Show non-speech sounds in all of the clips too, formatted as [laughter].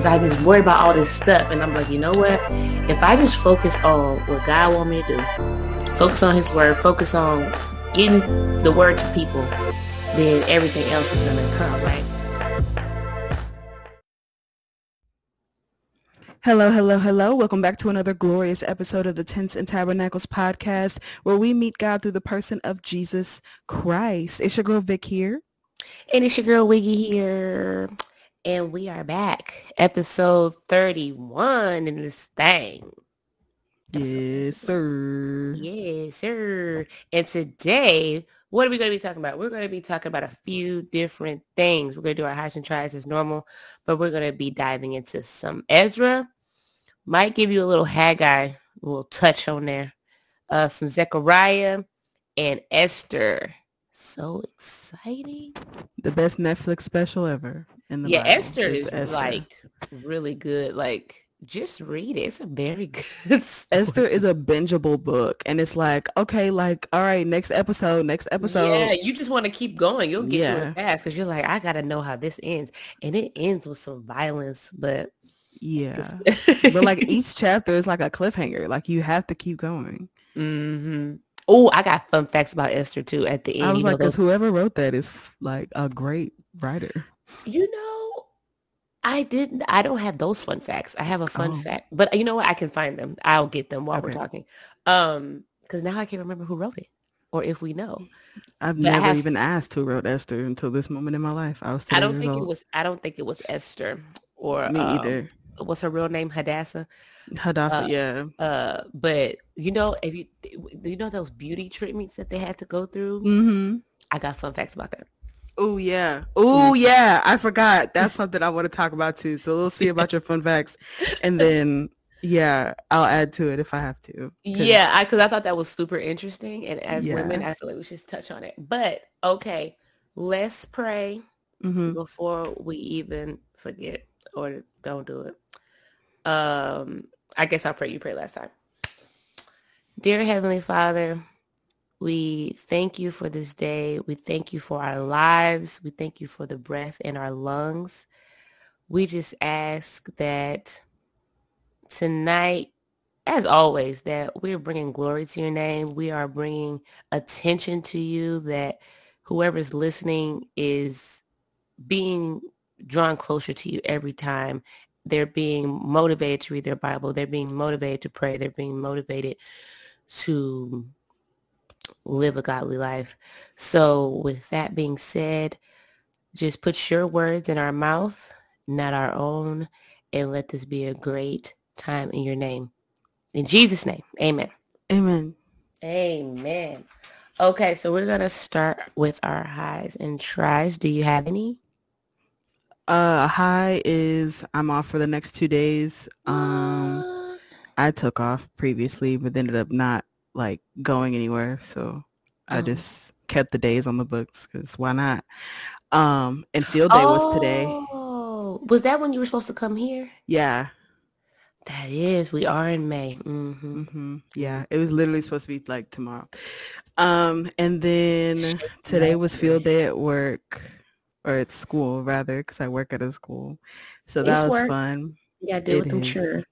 because I was worried about all this stuff. And I'm like, you know what? If I just focus on what God want me to do, focus on his word, focus on getting the word to people, then everything else is going to come, right? Hello, hello, hello. Welcome back to another glorious episode of the Tents and Tabernacles podcast, where we meet God through the person of Jesus Christ. It's your girl Vic here. And it's your girl Wiggy here. And we are back. Episode 31 in this thing. Yes, sir. Yes, sir. And today, what are we going to be talking about? We're going to be talking about a few different things. We're going to do our highs and tries as normal, but we're going to be diving into some Ezra. Might give you a little Haggai, a little touch on there. Uh, some Zechariah and Esther. So exciting. The best Netflix special ever. In the yeah, Bible Esther is Esther. like really good. Like just read it. It's a very [laughs] good story. Esther is a bingeable book, and it's like, okay, like, all right, next episode, next episode. Yeah, you just want to keep going. You'll get through it fast because you're like, I gotta know how this ends, and it ends with some violence, but Yeah. but like [laughs] each chapter is like a cliffhanger. Like you have to keep going. hmm Oh, I got fun facts about Esther too. At the end, I was you like, because whoever wrote that is like a great writer. you know, I didn't. I don't have those fun facts. I have a fun Oh. fact, but you know what? I can find them. I'll get them while we're talking. Um, because now I can't remember who wrote it, or if we know. I've But never have- even asked who wrote Esther until this moment in my life. I was. I don't think it was. I don't think it was Esther or me um, either. What's her real name? Hadassah. Hadassah, uh, yeah. Uh, but you know, if you you know those beauty treatments that they had to go through, Mm-hmm. I got fun facts about that. Oh yeah. Oh yeah. I forgot. That's [laughs] something I want to talk about too. So we'll see about your fun facts, and [laughs] then yeah, I'll add to it if I have to. Yeah, I because I thought that was super interesting, and as women, I feel like we should touch on it. But okay, let's pray Mhm. before we even forget or don't do it. Um, I guess I'll pray. You pray last time. Dear Heavenly Father, we thank you for this day. We thank you for our lives. We thank you for the breath in our lungs. We just ask that tonight, as always, that we're bringing glory to your name. We are bringing attention to you that whoever's listening is being drawn closer to you every time. They're being motivated to read their Bible. They're being motivated to pray. They're being motivated to live a godly life. So with that being said, just put your words in our mouth, not our own, and let this be a great time in your name. In Jesus' name, amen. Amen. Amen. Okay, so we're going to start with our highs and tries. Do you have any? Uh, high is I'm off for the next two days. Um, What? I took off previously, but ended up not like going anywhere. So I Oh. just kept the days on the books because why not? Um, and field day was today. Oh, was that when you were supposed to come here? Yeah. That is. We are in May. hmm hmm Yeah. It was literally supposed to be like tomorrow. Um, and then today was field day at work or at school rather, because I work at a school. So that It's was work. fun gotta deal It with them, is. sure.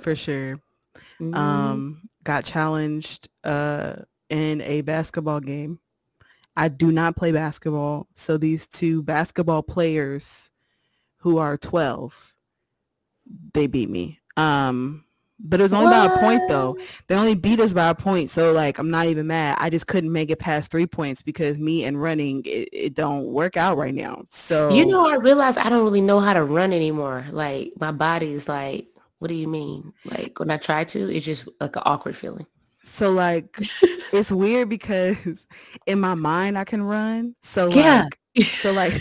for sure. Mhm. um got challenged uh in a basketball game i do not play basketball so these two basketball players who are 12 they beat me um but it was only by a point though they only beat us by a point so like i'm not even mad i just couldn't make it past three points because me and running it, it don't work out right now so You know, I realize I don't really know how to run anymore. Like my body is like, what do you mean? Like when I try to, it's just like an awkward feeling. so like it's weird because [laughs] in my mind i can run so Yeah. like so [laughs] like [laughs]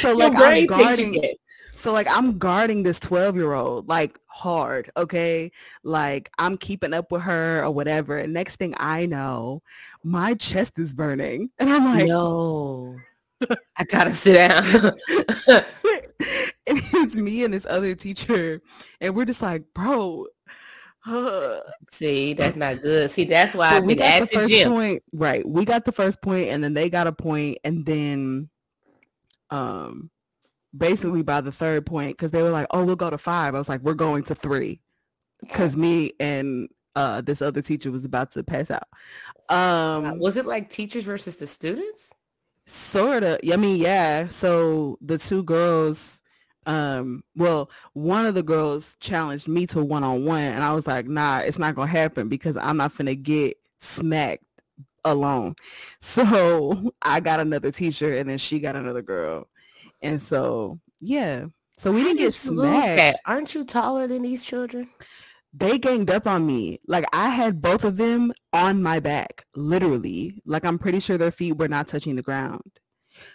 so like I'm brain thinks you guarding can. So like I'm guarding this 12 year old like hard, okay? Like I'm keeping up with her or whatever. And next thing I know, my chest is burning. [laughs] And I'm like, no, I gotta sit down. [laughs] [laughs] and it's me and this other teacher. And we're just like, bro. uh, See, that's not good. See, that's why I've we been got at the the first gym. point. Right. We got the first point and then they got a point and then um, basically by the third point because they were like, "Oh, we'll go to five. I was like, "We're going to three because me and uh, this other teacher was about to pass out. Um, was it like teachers versus the students? Sort of. I mean, yeah. So the two girls, um, well, one of the girls challenged me to one on one, and I was like, "Nah, it's not gonna happen because I'm not gonna get smacked alone." [laughs] So I got another teacher, and then she got another girl, and so yeah. So we didn't get smacked. Aren't you taller than these children? they ganged up on me. Like I had both of them on my back, literally. Like I'm pretty sure their feet were not touching the ground.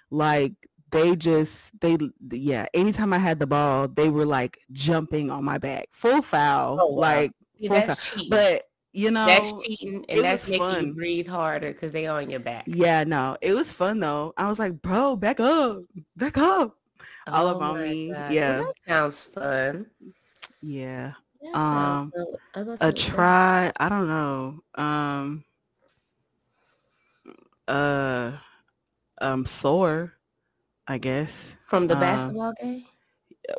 Like they just they yeah, anytime I had the ball, they were like jumping on my back. Full foul. Oh, wow. Like full foul. But you know that's cheating and that's making fun. you breathe harder because they on your back. Yeah, no. It was fun though. I was like, bro, back up. Back up. All oh up on me. God. Yeah. Well, sounds fun. Yeah um a try i don't know um uh um sore i guess from the um, basketball game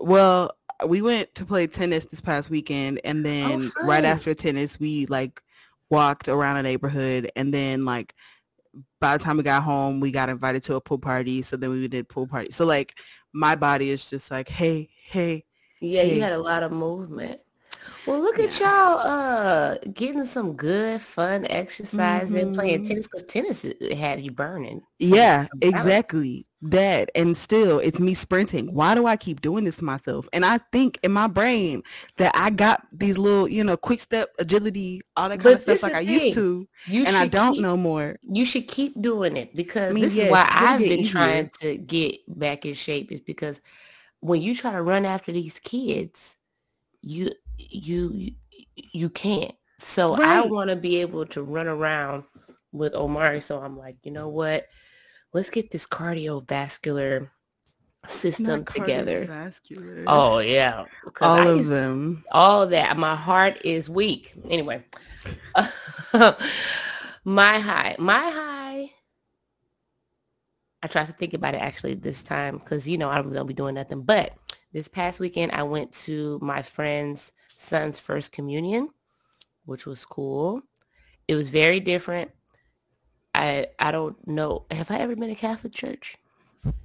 well we went to play tennis this past weekend and oh, then oh, right after tennis we like walked around a neighborhood and then like by the time we got home we got invited to a pool party so then we did pool party so like my body is just like hey hey yeah hey. you had a lot of movement well, look at y'all uh getting some good fun exercise mm-hmm. and playing mm-hmm. tennis because tennis had you burning. yeah, exactly. That and still it's me sprinting. Why do I keep doing this to myself? And I think in my brain that I got these little, you know, quick step agility, all that kind but of stuff like I used to. You and I don't keep, know more. You should keep doing it because I mean, this yes, is why I've been easier. trying to get back in shape is because when you try to run after these kids, you you you can't. So right. I want to be able to run around with Omari. So I'm like, you know what? Let's get this cardiovascular system together. Oh yeah, all of them. All of that. My heart is weak. Anyway, [laughs] my high, my high. I tried to think about it actually this time because you know I really don't be doing nothing. But this past weekend I went to my friend's son's first communion, which was cool. It was very different. I I don't know. Have I ever been to Catholic church?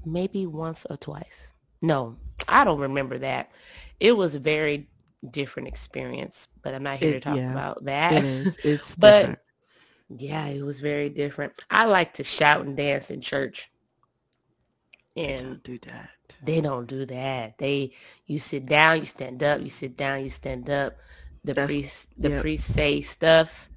Maybe once or twice. No, I don't remember that. It was a very different experience, but I'm not here it, to talk yeah, about that. It is. [laughs] It's but different. yeah, it was very different. I like to shout and dance in church. And do that. They don't do that. They you sit down, you stand up, you sit down, you stand up. The That's, priest the yep. priest say stuff.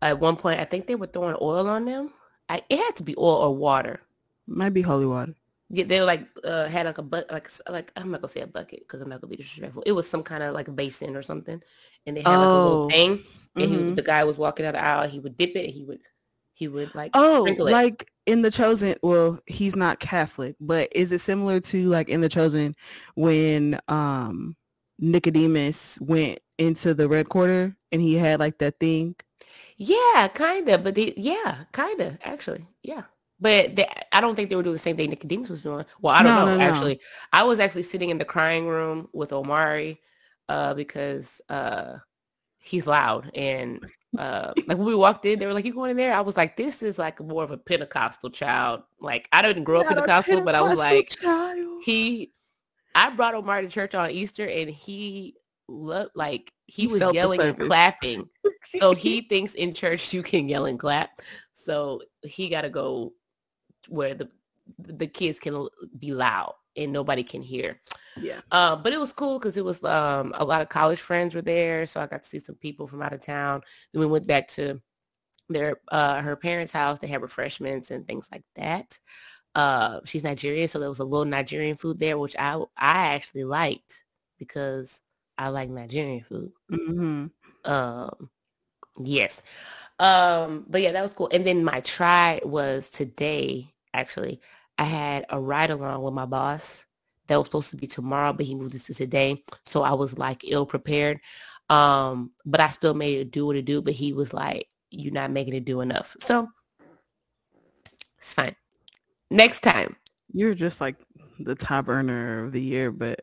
At one point I think they were throwing oil on them. I, it had to be oil or water. Might be holy water. Yeah, they were like uh, had like a bucket, like like I'm not gonna say a bucket because I'm not gonna be disrespectful. It was some kind of like a basin or something, and they had oh. like a little oh, thing. And mm-hmm. he, the guy was walking out the aisle. He would dip it. and he would he would like oh like in the chosen well he's not catholic but is it similar to like in the chosen when um nicodemus went into the red quarter and he had like that thing yeah kind of but the, yeah kind of actually yeah but they, I don't think they were doing the same thing Nicodemus was doing. Well, I don't no, know. No, no. Actually, I was actually sitting in the crying room with Omari uh, because uh, he's loud and uh, [laughs] like when we walked in, they were like, "You going in there?" I was like, "This is like more of a Pentecostal child." Like I didn't grow up Pentecostal, but I was like, child. he. I brought Omar to church on Easter, and he looked like he, he was yelling and clapping. [laughs] so he thinks in church you can yell and clap. So he got to go where the the kids can be loud and nobody can hear. Yeah. Uh, but it was cool because it was um, a lot of college friends were there, so I got to see some people from out of town. Then we went back to their uh, her parents' house. They had refreshments and things like that. Uh, she's Nigerian, so there was a little Nigerian food there, which I I actually liked because I like Nigerian food. Mm-hmm. Um, yes. Um, but yeah, that was cool. And then my try was today. Actually, I had a ride along with my boss that was supposed to be tomorrow, but he moved it to today. So I was like ill prepared. Um, but I still made it do what it do. But he was like, you're not making it do enough. So it's fine. Next time. You're just like the top earner of the year, but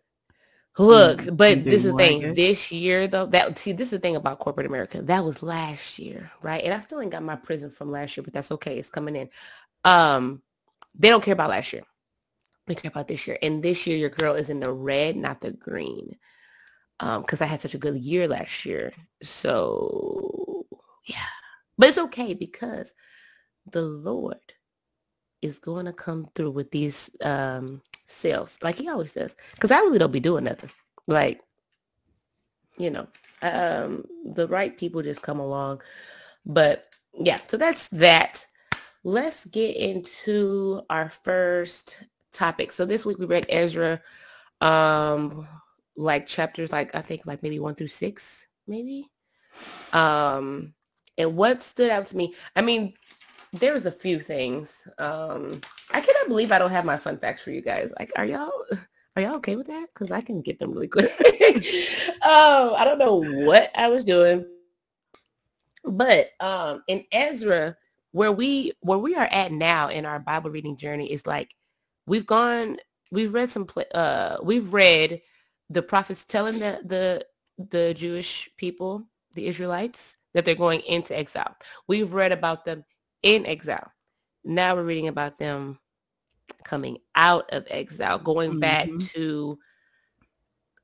Look, but this is the thing. This year, though, that see, this is the thing about corporate America. That was last year, right? And I still ain't got my prison from last year, but that's okay. It's coming in. Um, they don't care about last year. They care about this year. And this year, your girl is in the red, not the green. Um, because I had such a good year last year. So yeah, but it's okay because the Lord is going to come through with these um sales like he always does because i really don't be doing nothing. Like you know um the right people just come along. But yeah so that's that. Let's get into our first topic. So this week we read ezra um like chapters like i think like maybe one through six maybe? Um and what stood out to me i mean there's a few things. Um, I cannot believe I don't have my fun facts for you guys. Like, are y'all are y'all okay with that? Because I can get them really [laughs] quick. um, I don't know what I was doing, but um, in Ezra, where we where we are at now in our Bible reading journey is like we've gone, we've read some, uh, we've read the prophets telling the the the Jewish people, the Israelites, that they're going into exile. We've read about them in exile. Now we're reading about them coming out of exile, going back Mhm. to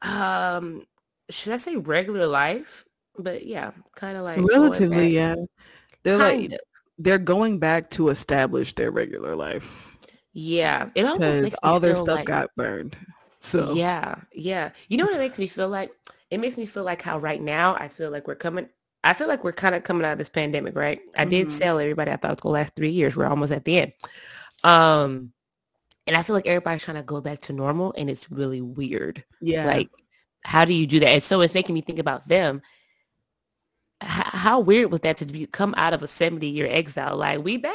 um should I say regular life? But yeah, kind of like relatively, yeah. They're kind like of. they're going back to establish their regular life Yeah. It almost makes me all their stuff like, got burned. So Yeah, yeah. You know what it makes me feel like? It makes me feel like how right now I feel like we're coming I feel like we're kind of coming out of this pandemic, right? I did Mhm. tell everybody I thought it was gonna last three years. We're almost at the end. Um and I feel like everybody's trying to go back to normal and it's really weird. yeah, Like, how do you do that? And so it's making me think about them. H- how weird was that to be, come out of a 70 year exile? Like, we back.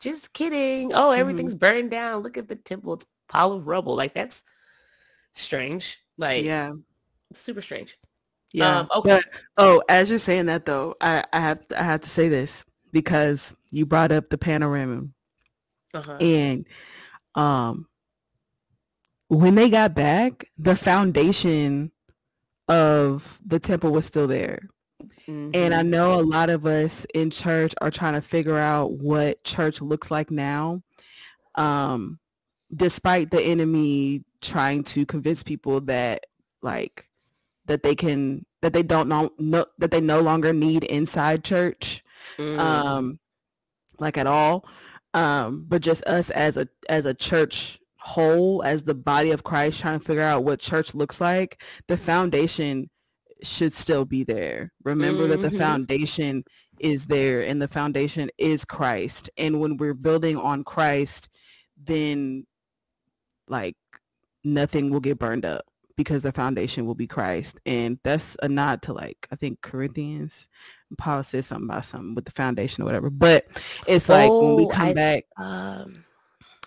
Just kidding. Oh, Mhm. everything's burned down. Look at the temple. It's a pile of rubble. Like, that's strange. Like, yeah, super strange. Yeah. Um, okay. But oh, as you're saying that though, I I have I have to say this because you brought up the panorama Uh-huh. and um when they got back, the foundation of the temple was still there. And I Mhm. know a lot of us in church are trying to figure out what church looks like now. Um, despite the enemy trying to convince people that like that they can that they don't know, no, that they no longer need inside church Mm. um like at all um but just us as a as a church whole as the body of christ trying to figure out what church looks like the foundation should still be there remember that the Mhm. foundation is there and the foundation is christ and when we're building on christ then like nothing will get burned up because the foundation will be christ and that's a nod to like i think corinthians Paul says something about something with the foundation or whatever. But it's like when we Oh, come I- back, um,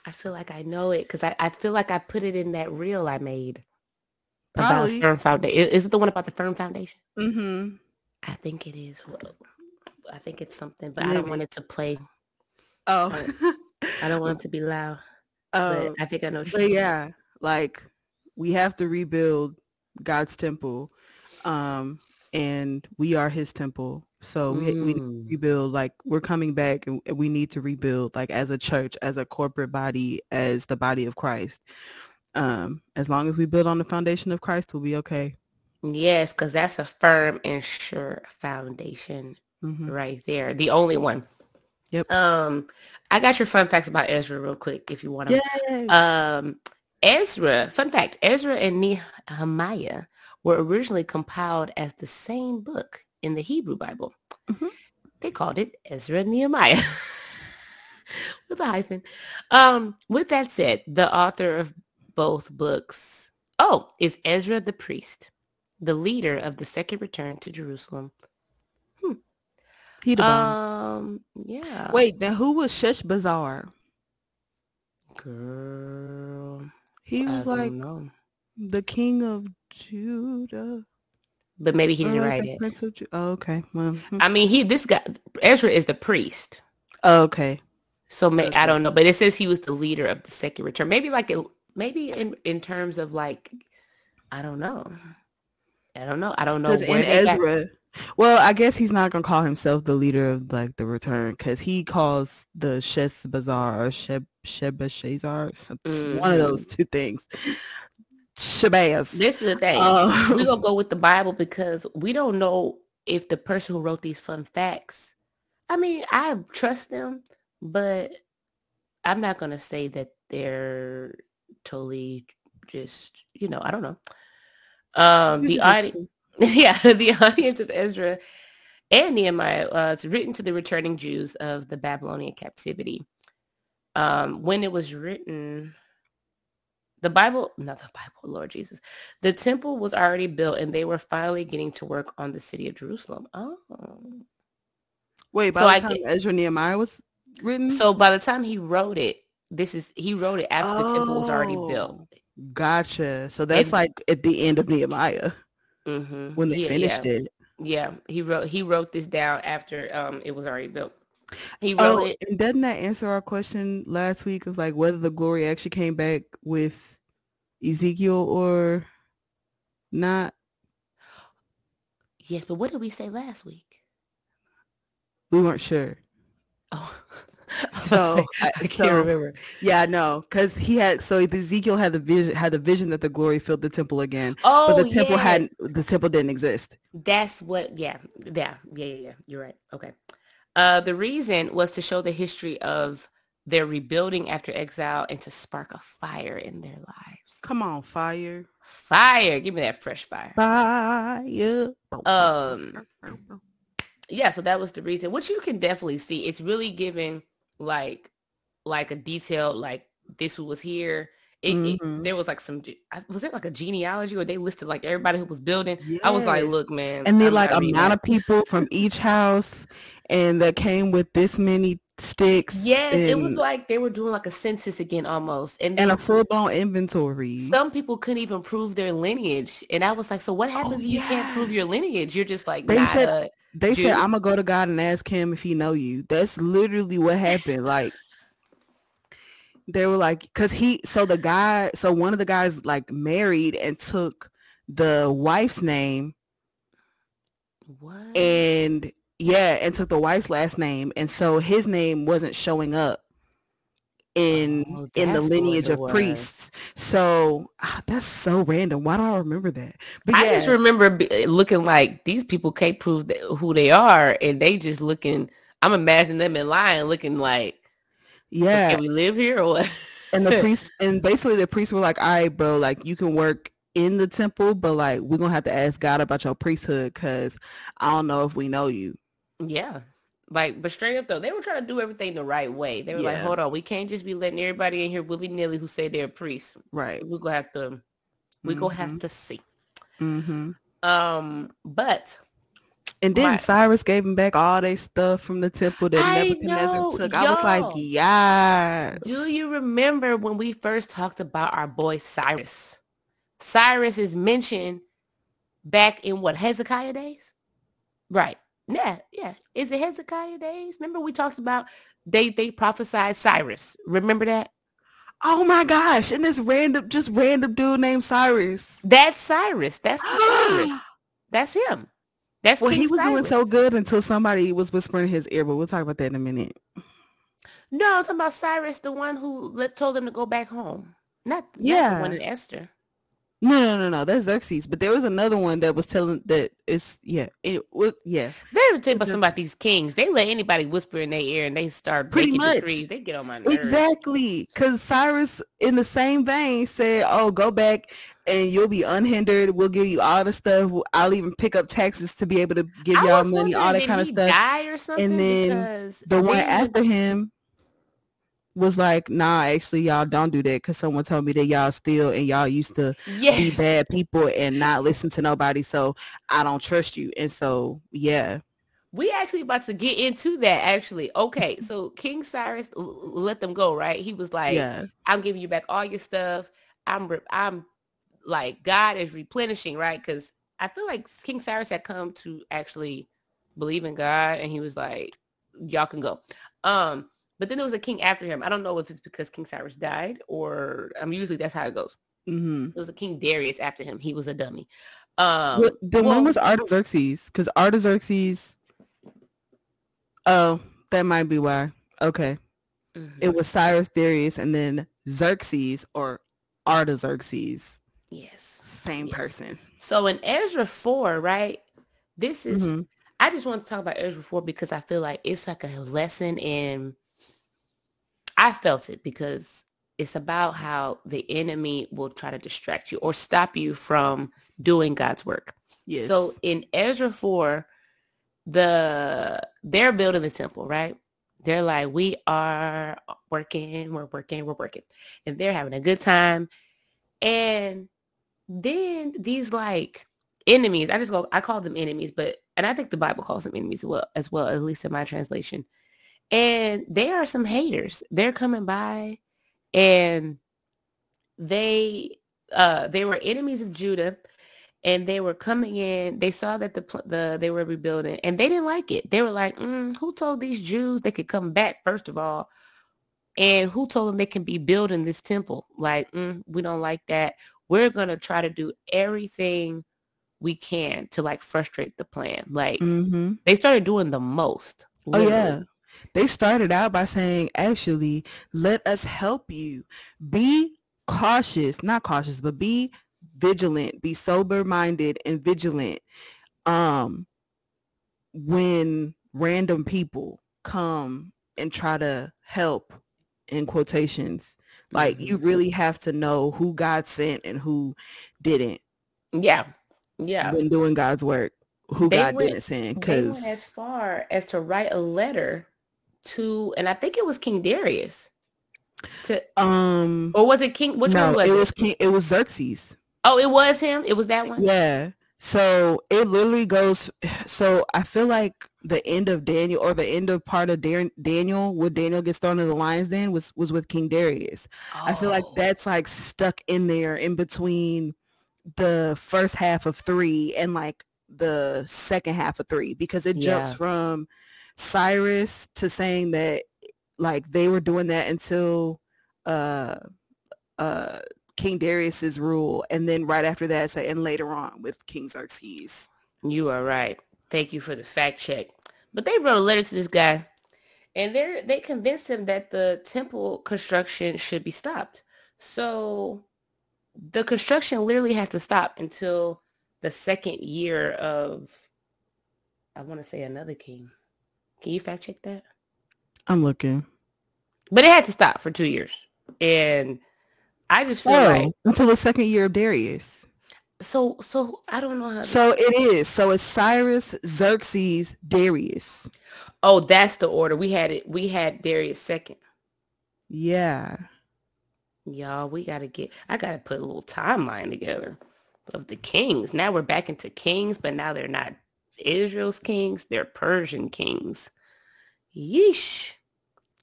I feel like I know it because I, I feel like I put it in that reel I made about Probably. firm foundation. Is it the one about the firm foundation? mm-hmm. I think it is. I think it's something, but I don't want it to play. oh, I don't want it [laughs] to be loud. oh, But I think I know. but yeah, like we have to rebuild God's temple, um, and we are His temple. So we we need to Mm. rebuild. Like we're coming back, and we need to rebuild. Like as a church, as a corporate body, as the body of Christ. Um, as long as we build on the foundation of Christ, we'll be okay. Yes, because that's a firm and sure foundation Mhm. right there. The only one. Yep. Um, I got your fun facts about Ezra real quick if you want to. Um, Ezra, fun fact, Ezra and Nehemiah were originally compiled as the same book in the Hebrew Bible. Mhm. They called it Ezra and Nehemiah [laughs] with a hyphen. Um, with that said, the author of both books, oh, is Ezra the priest, the leader of the second return to Jerusalem. he the. Um, yeah. Wait, then who was Sheshbazzar? girl, He was like know. the king of Judah. But maybe he didn't like write it. Ju- oh, okay. Well, hmm. I mean, he this guy Ezra is the priest. oh, okay. So may, Okay. I don't know, but it says he was the leader of the second return. Maybe like it, maybe in in terms of like, I don't know. I don't know. I don't know where in they got- Ezra, well, I guess he's not gonna call himself the leader of like the return because he calls the Sheshbazzar or Sheb Sheba Shazar, some, one of those two things. Shabazz. This is the thing. Um, We're gonna go with the Bible because we don't know if the person who wrote these fun facts. I mean, I trust them, but I'm not gonna say that they're totally just, you know, I don't know. Um, the audience, [laughs] yeah, the audience of Ezra and Nehemiah uh, it's written to the returning Jews of the Babylonian captivity. Um, when it was written, the Bible, not the Bible, Lord Jesus, the temple was already built and they were finally getting to work on the city of Jerusalem. Oh. Wait, by So the I time Ezra Nehemiah was written, So by the time he wrote it, this is, he wrote it after the temple was already built. Oh, Gotcha. So that's And- like at the end of Nehemiah hmm when they yeah, finished yeah. it. Yeah, he wrote he wrote this down after um it was already built. He wrote Oh, it. and doesn't that answer our question last week of like whether the glory actually came back with Ezekiel or not? Yes, but what did we say last week? We weren't sure. Oh, [laughs] [laughs] [laughs] So, I- I can't so- remember. Yeah, I know, because he had so Ezekiel had the vision had the vision that the glory filled the temple again, Oh, but the temple yes. hadn't. The temple didn't exist. That's what. Yeah, yeah, yeah, yeah, yeah. You're right. Okay. Uh, the reason was to show the history of their rebuilding after exile and to spark a fire in their lives. Come on, fire, Fire! Give me that fresh fire. fire. Um, yeah so that was the reason which you can definitely see it's really giving like like a detailed like this who was here it, it- Mhm. there was like some was it like a genealogy where they listed like everybody who was building i was like look man and then I'm like amount of people from each house, and that came with this many sticks. yes it was like they were doing like a census again almost and and a full blown inventory. some people couldn't even prove their lineage and i was like so what happens Oh, when you can't prove your lineage you're just like They not said- a- They Dude. said, "I'm gonna go to God and ask Him if He know you." That's literally what happened. Like they were like, because he, so the guy, so one of the guys like married and took the wife's name what and yeah, and took the wife's last name, and so his name wasn't showing up in Oh, in the lineage of priests. So ah, that's so random. Why do I remember that? But I yeah, just remember be- looking like these people can't prove that, who they are, and they just looking. I'm imagining them in line, looking like, so yeah. can we live here or what? and the [laughs] priests and basically the priests were like all right bro like you can work in the temple but like we're gonna have to ask god about your priesthood because i don't know if we know you yeah, like, but straight up though, they were trying to do everything the right way. They were like, hold on, we can't just be letting everybody in here willy nilly who say they're priests. right We're gonna have to, we're gonna have Mhm. to see. hmm Um, but and then Right. cyrus gave him back all their stuff from the temple that I nebuchadnezzar know, took i was like yes Do you remember when we first talked about our boy Cyrus? Cyrus is mentioned back in what Hezekiah days? Right. Yeah, yeah. Is it Hezekiah days? Remember we talked about they they prophesied Cyrus. Remember that? oh my gosh and this random just random dude named cyrus That's Cyrus. That's the [gasps] Cyrus. That's him. That's well King he was doing so good until somebody was whispering in his ear but we'll talk about that in a minute No, I'm talking about Cyrus, the one who let, told them to go back home. Not, not Yeah. the one in Esther. No, no, no, no. That's Xerxes. But there was another one that was telling that it's yeah, it wa- yeah. They were telling about some about these kings. They let anybody whisper in their ear and they start Pretty much. decrees. They get on my nerves. Exactly. Because Cyrus, in the same vein, said, "Oh, go back and you'll be unhindered. We'll give you all the stuff. I'll even pick up taxes to be able to give y'all money, all that kind of stuff." Die or something? then because The one after him was like, "Nah, actually, y'all don't do that because someone told me that y'all steal and y'all used to be bad people and not listen to nobody. So I don't trust you." And so, yeah, We actually about to get into that. Actually, okay. So King Cyrus let them go, right? He was like, yeah, "I'm giving you back all your stuff. I'm, re- I'm like God is replenishing, right? Because I feel like King Cyrus had come to actually believe in God, and he was like, "Y'all can go." Um, but then there was a king after him. I don't know if it's because King Cyrus died or I mean usually that's how it goes. Mm-hmm. There was a King Darius after him. He was a dummy. Um, Well, the well- one was Artaxerxes because Artaxerxes. Oh, that might be why. Okay, mhm. it was Cyrus Darius and then Xerxes or Artaxerxes, yes. same Yes. person. So in Ezra four, right? This is Mhm. I just want to talk about Ezra 4 because I feel like it's like a lesson in I felt it because it's about how the enemy will try to distract you or stop you from doing God's work. Yes. So in Ezra 4, the they're building the temple, right? They're like, we are working, we're working, we're working. And they're having a good time. And then these like enemies, I just go, I call them enemies, but and I think the Bible calls them enemies as well, as well, at least in my translation. And they are some haters. They're coming by and they uh they were enemies of Judah and they were coming in. They saw that the pl- the they were rebuilding, and they didn't like it. They were like, mm, "Who told these Jews they could come back? First of all, and who told them they can be building this temple? Like, mm, we don't like that. We're gonna try to do everything we can to like frustrate the plan. Like, hmm they started doing the most. Oh yeah. They started out by saying, actually, let us help you. Be cautious, not cautious, but be vigilant, be sober minded and vigilant. Um when random people come and try to help in quotations. Like you Mhm. really have to know who God sent and who didn't yeah, yeah. when doing God's work. Who They God went- didn't send because as far as to write a letter to, and I think it was King Darius. To um or was it King? Which no, one was it it? was King, it was Xerxes. Oh, it was him. It was that one. Yeah. So it literally goes. So I feel like the end of Daniel or the end of part of Dan, Daniel, when Daniel gets thrown in the lion's den, was was with King Darius. I feel like Oh. that's like stuck in there in between the first half of three and like the second half of three because it jumps Yeah. from Cyrus to saying that like they were doing that until uh uh King Darius's rule and then right after that say and later on with King Xerxes. You are right. Thank you for the fact check. But they wrote a letter to this guy, and they they convinced him that the temple construction should be stopped. So the construction literally has to stop until the second year of, I want to say another king. Can you fact check that? I'm looking. But it had to stop for two years, and I just feel Oh, like until the second year of Darius. so. So I don't know how. to- So it is. So it's Cyrus, Xerxes, Darius. oh, that's the order. We had it. We had Darius second. Yeah. Y'all, we gotta get. I gotta put a little timeline together of the kings. Now we're back into kings, but now they're not Israel's kings; they're Persian kings. Yeesh.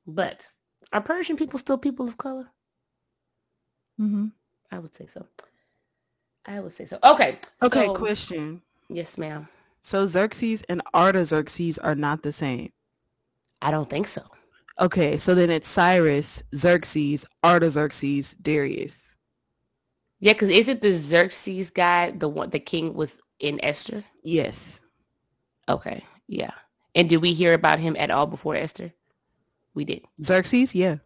But are Persian people still people of color? hmm I would say so. I would say so. Okay. Okay, so- question. Yes, ma'am. So Xerxes and Artaxerxes are not the same. I don't think so. Okay, so then it's Cyrus, Xerxes, Artaxerxes, Darius. Yeah, because is it the Xerxes guy, the one the king was in Esther? Yes. Okay. Yeah. And did we hear about him at all before Esther? We did. Xerxes, yeah.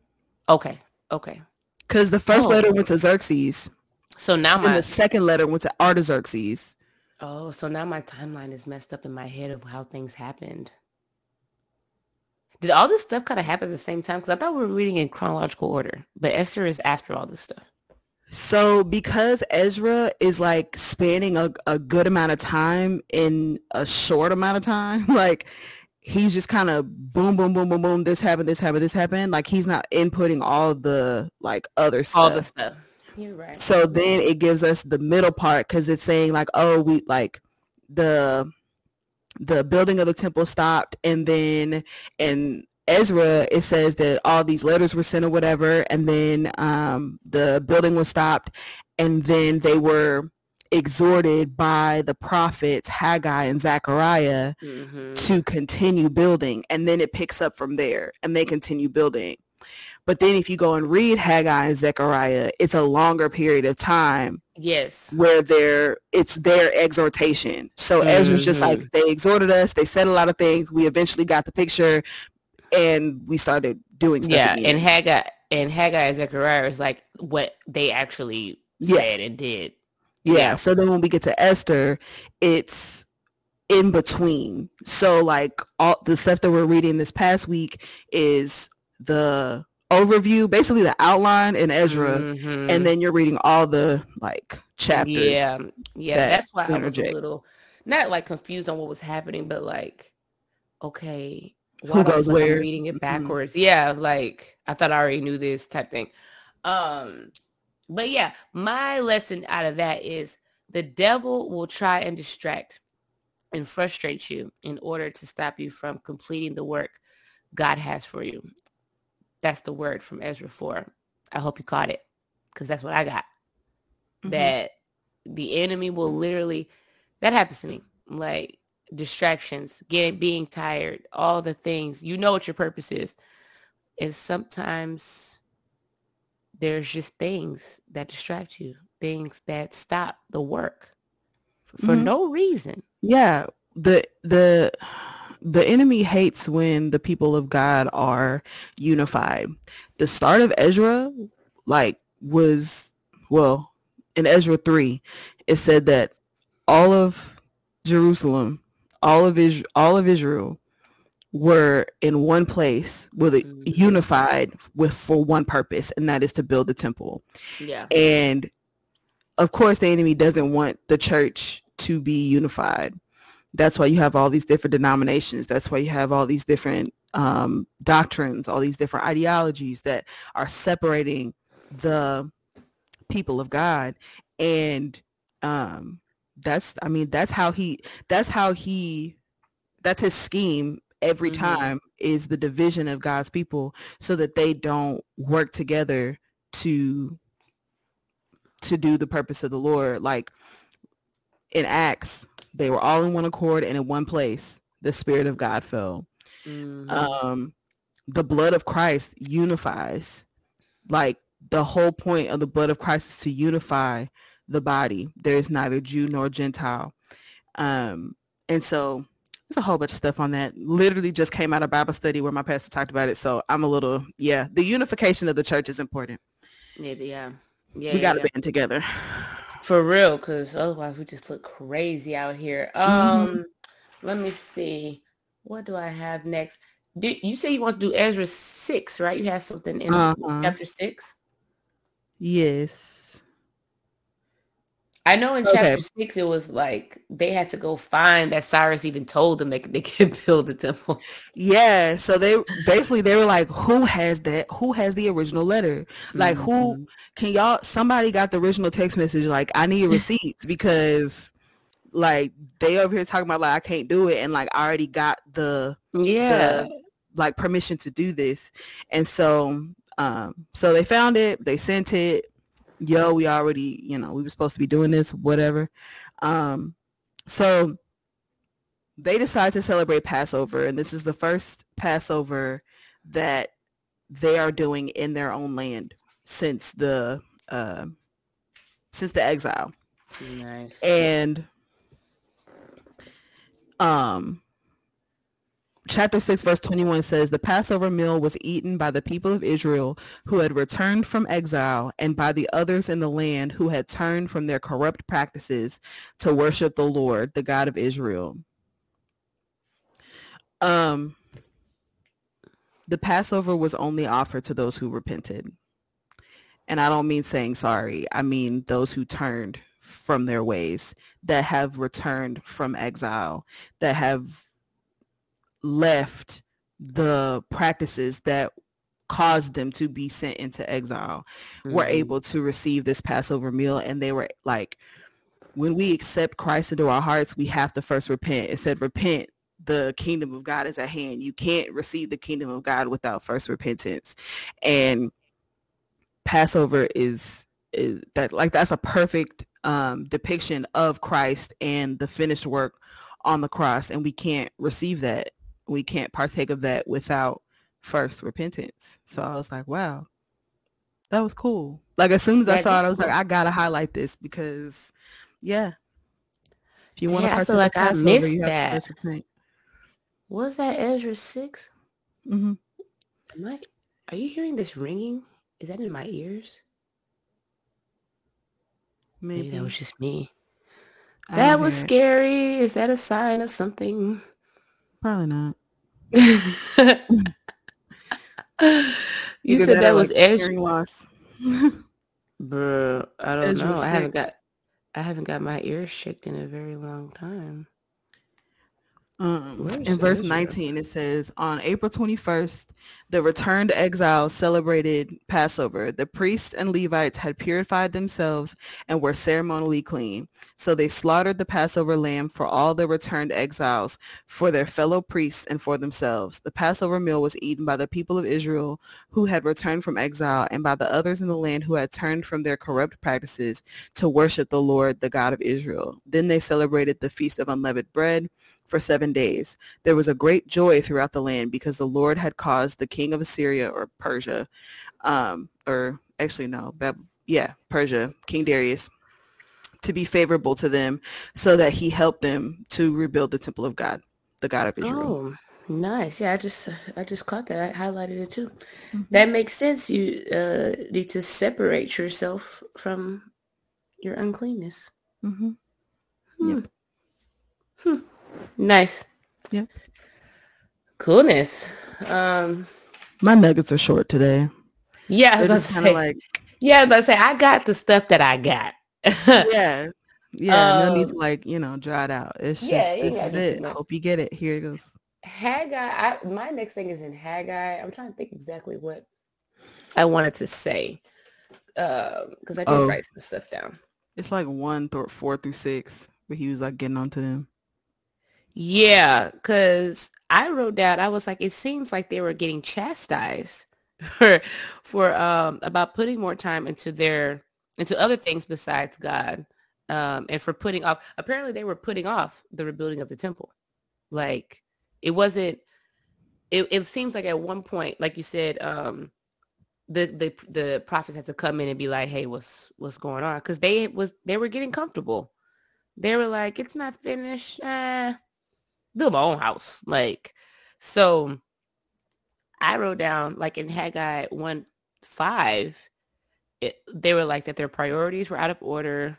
Okay. Okay. Because the first Oh. letter went to Xerxes, So now my the second letter went to Artaxerxes. oh, so now my timeline is messed up in my head of how things happened. Did all this stuff kind of happen at the same time? Because I thought we were reading in chronological order, but Esther is after all this stuff. So because Ezra is like spanning a, a good amount of time in a short amount of time, [laughs] like he's just kind of boom, boom, boom, boom, boom, this happened, this happened, this happened. Like he's not inputting all the like other stuff. All this stuff. You're right. So then it gives us the middle part because it's saying like, oh, we like the the building of the temple stopped, and then and Ezra it says that all these letters were sent or whatever, and then um, the building was stopped, and then they were exhorted by the prophets Haggai and Zechariah Mm-hmm. to continue building and then it picks up from there and they continue building but then if you go and read haggai and zechariah it's a longer period of time Yes. where they're it's their exhortation so ezra's just like they exhorted us they said a lot of things we eventually got the picture and we started doing stuff Yeah, again. and Haggai and Haggai and Zechariah is like what they actually Yeah. said and did. Yeah. So then when we get to Esther, it's in between. So like all the stuff that we're reading this past week is the overview, basically the outline in Ezra, Mhm. and then you're reading all the like chapters. Yeah, yeah. that That's why I was a little not like confused on what was happening, but like, okay, Who why do I goes like I'm where? reading it Mhm. backwards. Yeah, like I thought I already knew this type thing. Um, but yeah, my lesson out of that is the devil will try and distract and frustrate you in order to stop you from completing the work God has for you. That's the word from Ezra 4. I hope you caught it because that's what I got Mhm. that the enemy will literally that happens to me like distractions getting being tired all the things you know what your purpose is and sometimes there's just things that distract you things that stop the work for Mhm. no reason Yeah, the the the enemy hates when the people of God are unified. The start of Ezra like was well, in Ezra 3, it said that all of Jerusalem, all of Israel, all of Israel were in one place with a, Mhm. unified with for one purpose and that is to build the temple. yeah And of course, the enemy doesn't want the church to be unified. That's why you have all these different denominations. That's why you have all these different um, doctrines, all these different ideologies that are separating the people of God. And um, that's, I mean, that's how he, that's how he, that's his scheme every Mhm. time is the division of God's people so that they don't work together to to do the purpose of the Lord. Like in Acts, they were all in one accord and in one place. The Spirit of God fell. Mhm. Um, the blood of Christ unifies. Like the whole point of the blood of Christ is to unify the body. There is neither Jew nor Gentile. Um, and so there's a whole bunch of stuff on that. Literally just came out of Bible study where my pastor talked about it. So I'm a little, yeah, the unification of the church is important. yeah yeah yeah we got to yeah. band together. For real, because otherwise we just look crazy out here. Mhm. Um, let me see. What do I have next? Do, you say you want to do Ezra six, right? You have something in Uh-huh. chapter six. Yes. I know in Okay. chapter six it was like they had to go find that Cyrus even told them they could- they could [laughs] build the temple. Yeah. So they basically they were like, who has that? Who has the original letter? Like who Mhm. can y'all somebody got the original text message? Like I need [laughs] receipts because like they over here talking about like I can't do it and like I already got the Yeah. the like permission to do this. And so um so they found it, they sent it. Yo, we already, you know, we were supposed to be doing this, whatever. Um so they decide to celebrate Passover and this is the first Passover that they are doing in their own land since the uh, since the exile Nice. and um chapter 6 verse 21 says the passover meal was eaten by the people of israel who had returned from exile and by the others in the land who had turned from their corrupt practices to worship the lord the god of israel um the passover was only offered to those who repented and I don't mean saying sorry. I mean those who turned from their ways, that have returned from exile, that have left the practices that caused them to be sent into exile, were Mhm. able to receive this Passover meal. And they were like, when we accept Christ into our hearts, we have to first repent. It said, repent. The kingdom of God is at hand. You can't receive the kingdom of God without first repentance. And Passover is is that like that's a perfect um, depiction of Christ and the finished work on the cross, and we can't receive that. We can't partake of that without first repentance. So I was like, wow, that was cool. Like as soon as I saw it, I was like, I gotta highlight this because, yeah. If you want to partake like I missed that. Was that Ezra 6 Mm-hmm. Am I? Are you hearing this ringing? Is that in my ears? Maybe, Maybe that was just me. That was scary. Is that a sign of something? Probably not. [laughs] you said that, that was like Ezra. loss. Bro, I don't Ezra know. I haven't got I haven't got my ears shaked in a very long time. Um, in verse 19, it says, On April 21st, the returned exiles celebrated Passover. The priests and Levites had purified themselves and were ceremonially clean. So they slaughtered the Passover lamb for all the returned exiles, for their fellow priests and for themselves. The Passover meal was eaten by the people of Israel who had returned from exile and by the others in the land who had turned from their corrupt practices to worship the Lord, the God of Israel. Then they celebrated the Feast of Unleavened Bread for seven days. There was a great joy throughout the land because the Lord had caused the king of Assyria or Persia, um, or actually no, Bab- yeah, Persia, King Darius, to be favorable to them so that he helped them to rebuild the temple of God, the God of Israel. Oh. Nice. Yeah, I just I just caught that. I highlighted it too. Mm-hmm. That makes sense. You uh, need to separate yourself from your uncleanness. Mm-hmm. Hmm. Yep. Hmm. Nice. Yeah. Coolness. Um my nuggets are short today. Yeah, I was kind of like Yeah, but say I got the stuff that I got. [laughs] yeah. Yeah, um, no need to um, like, you know, dry it out. It's just yeah, this is it. I hope you get it. Here it goes. Haggai, I, my next thing is in Haggai. I'm trying to think exactly what I wanted to say. Um, because I did oh, write some stuff down. It's like one through four through six, but he was like getting onto them. Yeah, because I wrote down, I was like, it seems like they were getting chastised [laughs] for for um about putting more time into their into other things besides God. Um and for putting off apparently they were putting off the rebuilding of the temple. Like it wasn't it, it seems like at one point, like you said, um the the the prophets had to come in and be like, hey, what's what's going on? Because they was they were getting comfortable. They were like, it's not finished. Build my own house. Like, so I wrote down like in Haggai 1 5, it, they were like that their priorities were out of order.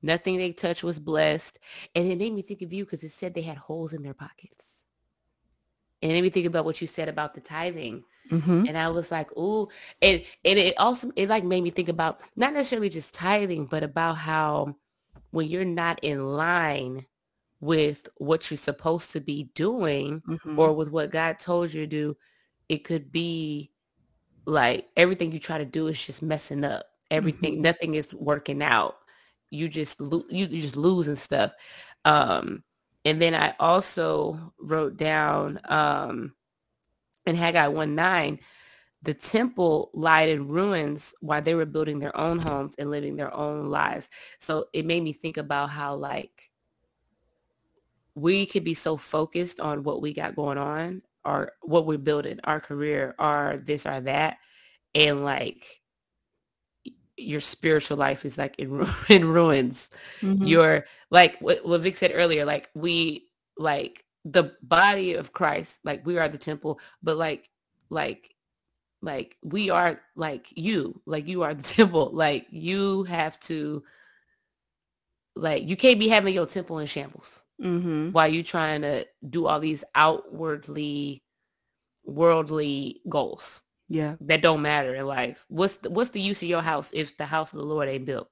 Nothing they touched was blessed. And it made me think of you because it said they had holes in their pockets. And it made me think about what you said about the tithing. Mm-hmm. And I was like, ooh. And, and it also, it like made me think about not necessarily just tithing, but about how when you're not in line with what you're supposed to be doing mm-hmm. or with what God told you to do, it could be like everything you try to do is just messing up. Everything, mm-hmm. nothing is working out. You just lo- you just losing stuff. Um, and then I also wrote down um, in Haggai 1 9, the temple lied in ruins while they were building their own homes and living their own lives. So it made me think about how like we could be so focused on what we got going on or what we're building, our career, or this or that, and like your spiritual life is like in, [laughs] in ruins. Mm-hmm. Your like what, what Vic said earlier, like we like the body of Christ, like we are the temple, but like like like we are like you, like you are the [laughs] temple. Like you have to like you can't be having your temple in shambles mm-hmm. while you're trying to do all these outwardly worldly goals. Yeah. That don't matter in life. What's the, what's the use of your house if the house of the Lord ain't built?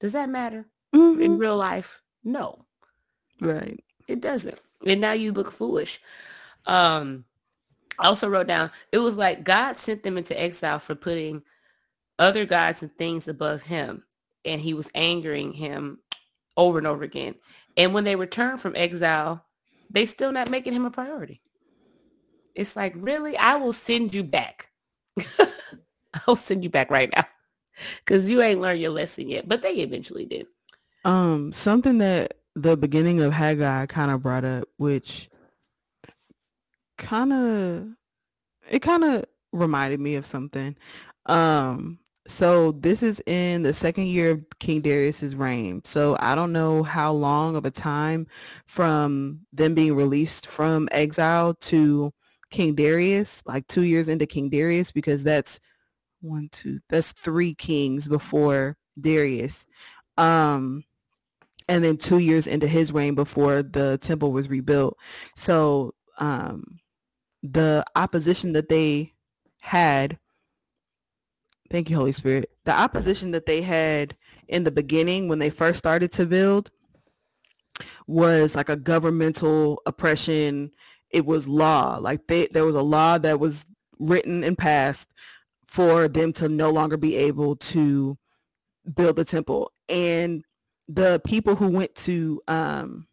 Does that matter mm-hmm. in real life? No. Right. It doesn't. And now you look foolish. Um I also wrote down it was like God sent them into exile for putting other gods and things above him and he was angering him over and over again. And when they return from exile, they still not making him a priority. It's like, really? I will send you back. [laughs] I'll send you back right now. Because you ain't learned your lesson yet. But they eventually did. Um, something that the beginning of Haggai kind of brought up, which kind of it kind of reminded me of something. Um, so this is in the second year of King Darius's reign. So I don't know how long of a time from them being released from exile to King Darius, like two years into King Darius, because that's one, two, that's three kings before Darius. Um, and then two years into his reign before the temple was rebuilt. So um, the opposition that they had thank you holy spirit. The opposition that they had in the beginning when they first started to build was like a governmental oppression. It was law. Like they, there was a law that was written and passed for them to no longer be able to build the temple. And the people who went to um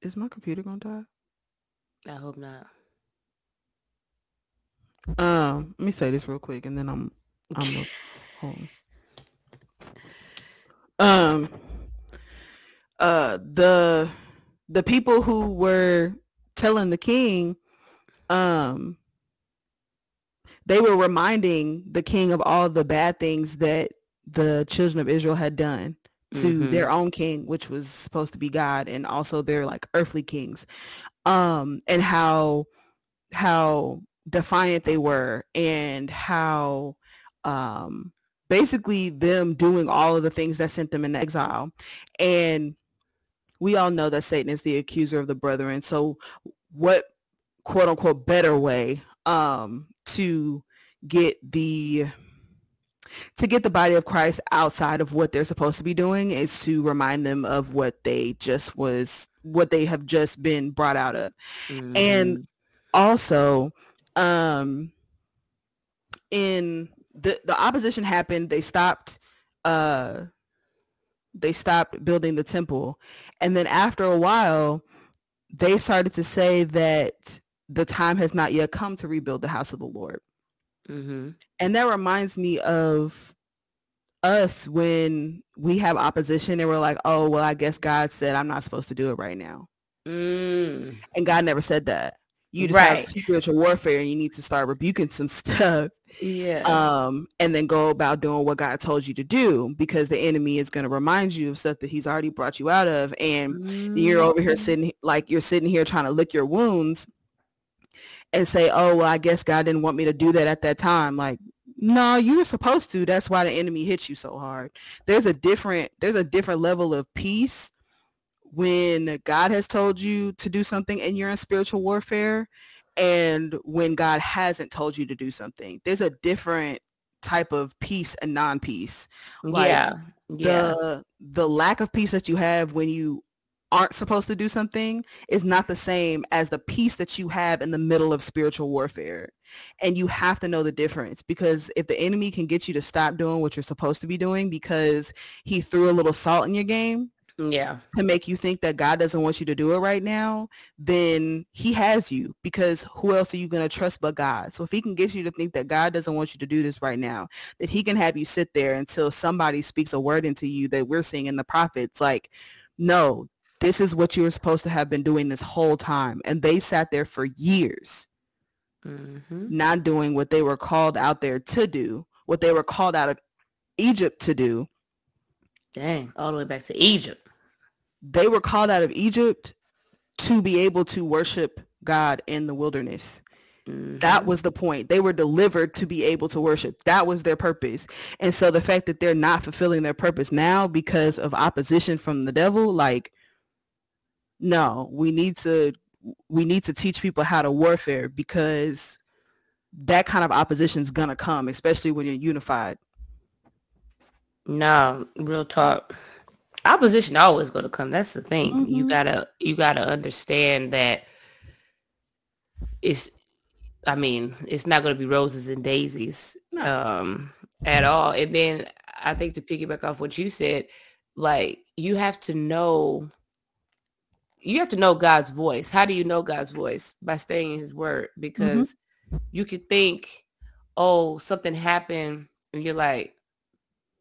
is my computer gonna die? I hope not. Um, let me say this real quick, and then I'm I'm home. Um, uh, the the people who were telling the king, um, they were reminding the king of all the bad things that the children of Israel had done to mm-hmm. their own king, which was supposed to be God, and also their like earthly kings, um, and how how defiant they were and how um, basically them doing all of the things that sent them in exile. And we all know that Satan is the accuser of the brethren. So what quote unquote better way um, to get the to get the body of Christ outside of what they're supposed to be doing is to remind them of what they just was what they have just been brought out of. Mm-hmm. And also um in the the opposition happened they stopped uh they stopped building the temple and then after a while they started to say that the time has not yet come to rebuild the house of the lord mm-hmm. and that reminds me of us when we have opposition and we're like oh well i guess god said i'm not supposed to do it right now mm. and god never said that you just right. have spiritual warfare and you need to start rebuking some [laughs] stuff yeah um and then go about doing what god told you to do because the enemy is going to remind you of stuff that he's already brought you out of and mm-hmm. you're over here sitting like you're sitting here trying to lick your wounds and say oh well i guess god didn't want me to do that at that time like no you were supposed to that's why the enemy hits you so hard there's a different there's a different level of peace when God has told you to do something and you're in spiritual warfare and when God hasn't told you to do something. There's a different type of peace and non-peace. Like yeah. Yeah. The the lack of peace that you have when you aren't supposed to do something is not the same as the peace that you have in the middle of spiritual warfare. And you have to know the difference because if the enemy can get you to stop doing what you're supposed to be doing because he threw a little salt in your game, yeah. to make you think that god doesn't want you to do it right now then he has you because who else are you going to trust but god? So if he can get you to think that god doesn't want you to do this right now that he can have you sit there until somebody speaks a word into you that we're seeing in the prophets like no this is what you were supposed to have been doing this whole time and they sat there for years mm-hmm. not doing what they were called out there to do what they were called out of egypt to do. Dang, all the way back to Egypt they were called out of Egypt to be able to worship God in the wilderness. Mm-hmm. That was the point. They were delivered to be able to worship. That was their purpose. And so the fact that they're not fulfilling their purpose now because of opposition from the devil, like, no, we need to we need to teach people how to warfare because that kind of opposition is gonna come, especially when you're unified. No, real talk opposition always going to come. That's the thing. Mm-hmm. You gotta you gotta understand that it's. I mean, it's not going to be roses and daisies no. um, at all. And then I think to piggyback off what you said, like you have to know. You have to know God's voice. How do you know God's voice? By staying in His Word, mm-hmm. because mm-hmm. you could think, oh, something happened, and you're like,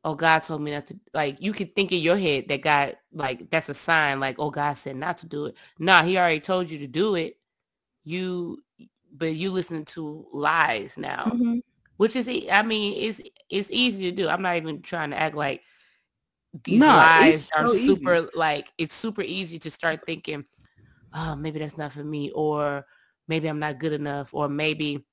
oh, God told me not to, like, you could think in your head that God, like, that's a sign, like, oh, God said not to do it. Nah, he already told you to do it. You, but you listening to lies now, Mhm. which is, I mean, it's, it's easy to do. I'm not even trying to act like these No, lies it's are so easy. super, like, it's super easy to start thinking, oh, maybe that's not for me, or maybe I'm not good enough, or maybe,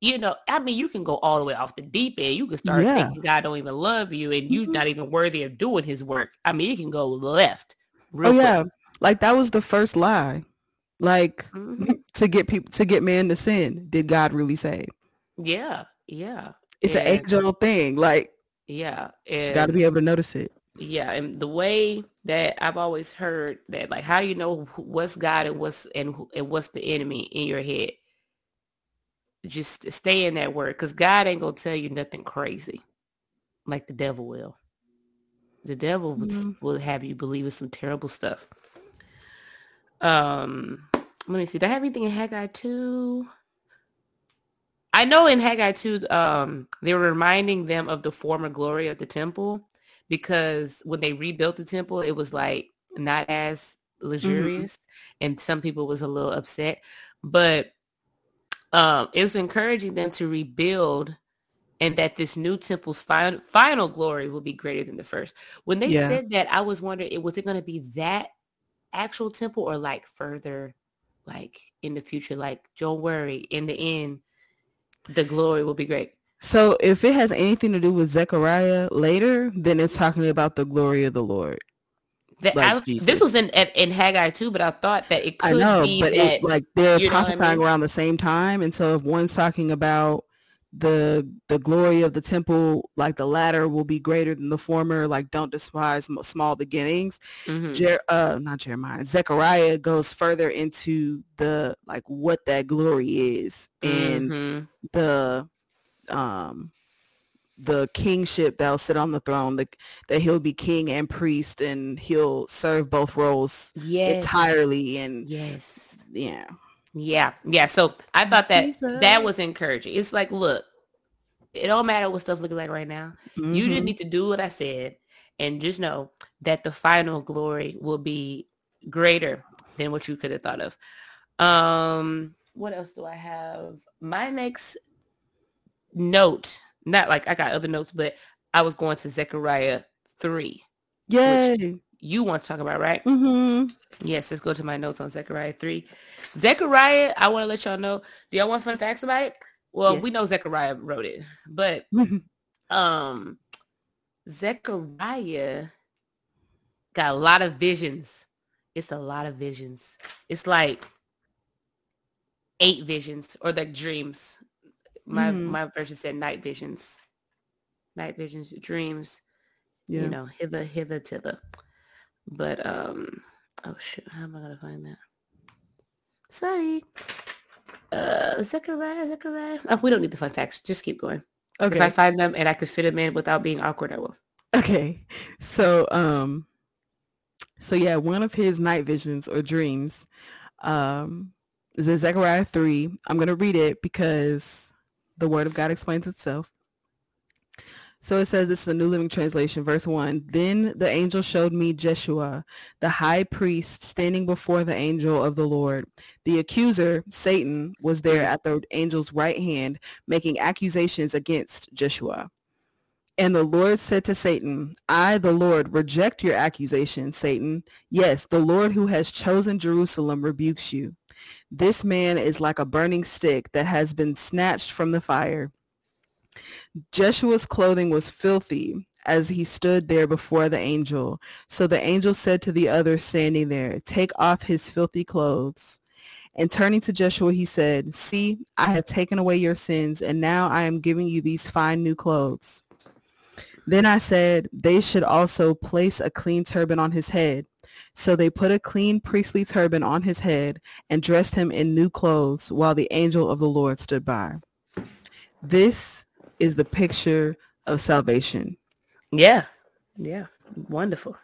you know, I mean, you can go all the way off the deep end. You can start Yeah. thinking God don't even love you and you're Mhm. not even worthy of doing his work. I mean, you can go left. Oh quick. yeah, like that was the first lie. Like Mhm. [laughs] to get people to get man to sin. Did God really say? Yeah. Yeah. It's an And- age old thing. Like Yeah. you got to be able to notice it. yeah and the way that i've always heard that like how do you know what's god and what's and, and what's the enemy in your head just stay in that word because god ain't gonna tell you nothing crazy like the devil will the devil Yeah. will have you believing some terrible stuff um let me see do i have anything in haggai 2 i know in haggai 2 um they were reminding them of the former glory of the temple because when they rebuilt the temple, it was like not as luxurious and some people was a little upset. But um, it was encouraging them to rebuild and that this new temple's final, final glory will be greater than the first. When they Yeah. said that, I was wondering, it was it going to be that actual temple or like further, like in the future, like don't worry, in the end, the glory will be great. So if it has anything to do with Zechariah later, then it's talking about the glory of the Lord. That Like I, this was in at, in Haggai too, but I thought that it I could know, be but that it, like they're what I prophesying mean? around the same time, and so if one's talking about the the glory of the temple, like the latter will be greater than the former. Like don't despise small beginnings. Mhm. Jer- uh, not Jeremiah. Zechariah goes further into the like what that glory is and Mhm. the um the kingship that'll sit on the throne. The, that he'll be king and priest, and he'll serve both roles yes, entirely. And yes, yeah. yeah, yeah. So I thought that Jesus. that was encouraging. It's like, look, it don't matter what stuff looking like right now. You just Mhm. need to do what I said, and just know that the final glory will be greater than what you could have thought of. Um, what else do I have? My next note, not like I got other notes, but I was going to Zechariah three. Yay. You want to talk about, right? Mm-hmm. Yes, let's go to my notes on Zechariah 3. Zechariah, I want to let y'all know. Do y'all want fun facts about it? Well, Yes. we know Zechariah wrote it, but [laughs] um Zechariah got a lot of visions. It's a lot of visions. It's like eight visions or like dreams. My Mhm. my version said night visions. Night visions, dreams yeah. you know, hither, hither, thither. But um, oh shit, how am I gonna find that? Sorry. Uh, Zechariah, Zechariah. Oh, we don't need the fun facts. Just keep going. Okay. If I find them and I could fit them in without being awkward, I will. Okay. So um so yeah, one of his night visions or dreams um is in Zechariah 3. I'm going to read it because the word of God explains itself. So it says this is a New Living Translation, verse 1. Then the angel showed me Jeshua, the high priest, standing before the angel of the Lord. The accuser, Satan, was there at the angel's right hand, making accusations against Jeshua. And the Lord said to Satan, I, the Lord, reject your accusation, Satan. Yes, the Lord who has chosen Jerusalem rebukes you. This man is like a burning stick that has been snatched from the fire. Jeshua's clothing was filthy as he stood there before the angel. So the angel said to the other standing there, Take off his filthy clothes. And turning to Joshua, he said, See, I have taken away your sins, and now I am giving you these fine new clothes. Then I said, They should also place a clean turban on his head. So they put a clean priestly turban on his head and dressed him in new clothes while the angel of the Lord stood by. This is the picture of salvation. Yeah. Yeah. Wonderful.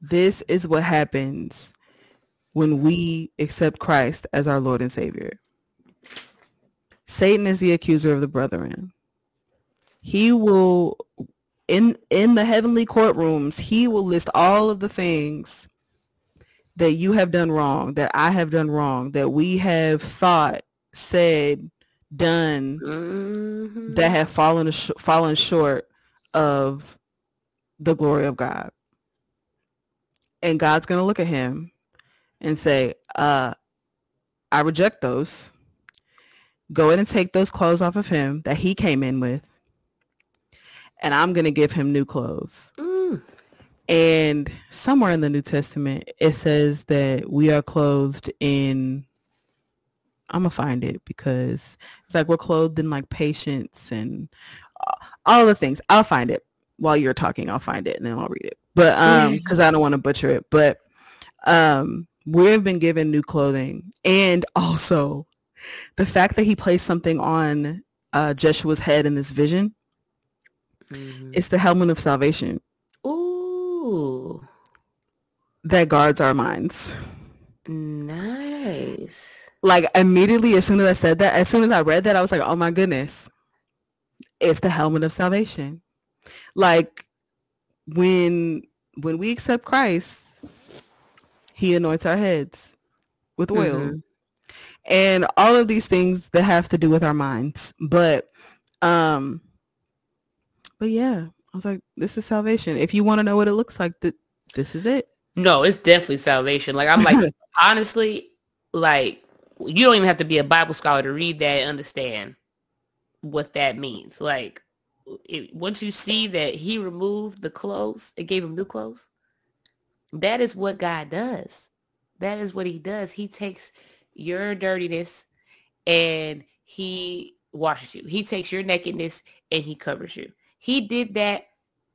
This is what happens when we accept Christ as our Lord and Savior. Satan is the accuser of the brethren. He will in in the heavenly courtrooms, he will list all of the things that you have done wrong, that I have done wrong, that we have thought, said, done Mm-hmm. that have fallen sh- fallen short of the glory of God. And God's going to look at him and say, uh, I reject those. Go in and take those clothes off of him that he came in with. And I'm going to give him new clothes. And somewhere in the New Testament, it says that we are clothed in, I'm going to find it because it's like we're clothed in like patience and all the things. I'll find it while you're talking. I'll find it and then I'll read it. But um, [laughs] because I don't want to butcher it. But um, we have been given new clothing, and also the fact that he placed something on uh, Joshua's head in this vision. Mhm. It's the helmet of salvation Ooh, that guards our minds. nice. Like immediately, as soon as I said that, as soon as I read that, I was like, "Oh my goodness, it's the helmet of salvation." Like when when we accept Christ, He anoints our heads with oil, Mhm. and all of these things that have to do with our minds. But, um, but yeah, I was like, "This is salvation." If you want to know what it looks like, th- this is it. No, it's definitely salvation. Like I'm like [laughs] honestly, like you don't even have to be a Bible scholar to read that and understand what that means. Like it, once you see that he removed the clothes and gave him new clothes, that is what God does. That is what he does. He takes your dirtiness and he washes you. He takes your nakedness and he covers you. He did that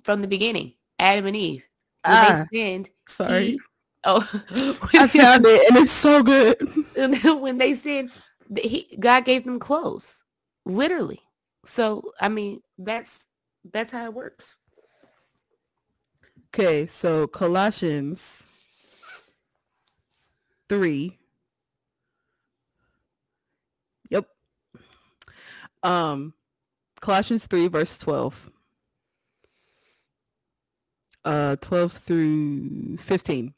from the beginning. Adam and Eve. When Ah, they sinned, Sorry, he- oh, [laughs] I found it, and it's so good. [laughs] when they sinned, he, God gave them clothes, literally. So I mean, that's that's how it works. Okay, so Colossians 3. Yep. Um Colossians 3 verse 12. Uh 12 through 15.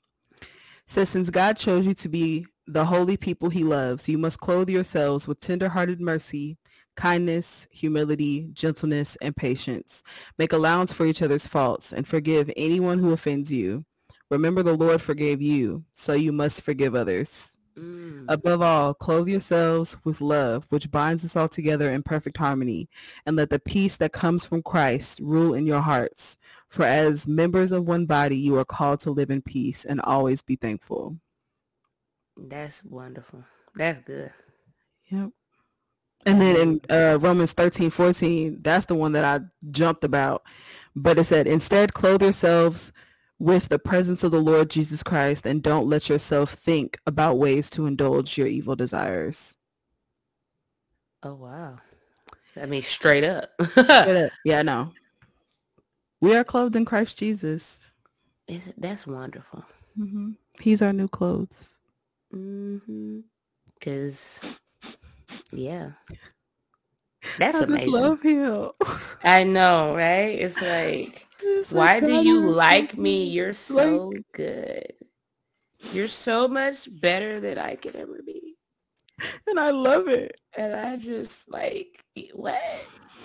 Says since God chose you to be the holy people he loves, you must clothe yourselves with tender-hearted mercy, kindness, humility, gentleness, and patience. Make allowance for each other's faults and forgive anyone who offends you. Remember the Lord forgave you, so you must forgive others. Mm. Above all, clothe yourselves with love, which binds us all together in perfect harmony, and let the peace that comes from Christ rule in your hearts. For as members of one body, you are called to live in peace and always be thankful. That's wonderful. That's good. Yep. And then in uh, Romans 13, 14, that's the one that I jumped about. But it said, instead, clothe yourselves with the presence of the Lord Jesus Christ and don't let yourself think about ways to indulge your evil desires. Oh wow. I mean, straight up. yeah, no. We are clothed in Christ Jesus. Is it, that's wonderful. hmm He's our new clothes. Mm-hmm. Cause yeah, [laughs] that's I amazing. love him. [laughs] I know, right? It's like, It's why like, do God, you so like me? You're [laughs] so good. You're so much better than I could ever be. And I love it. And I just like, what?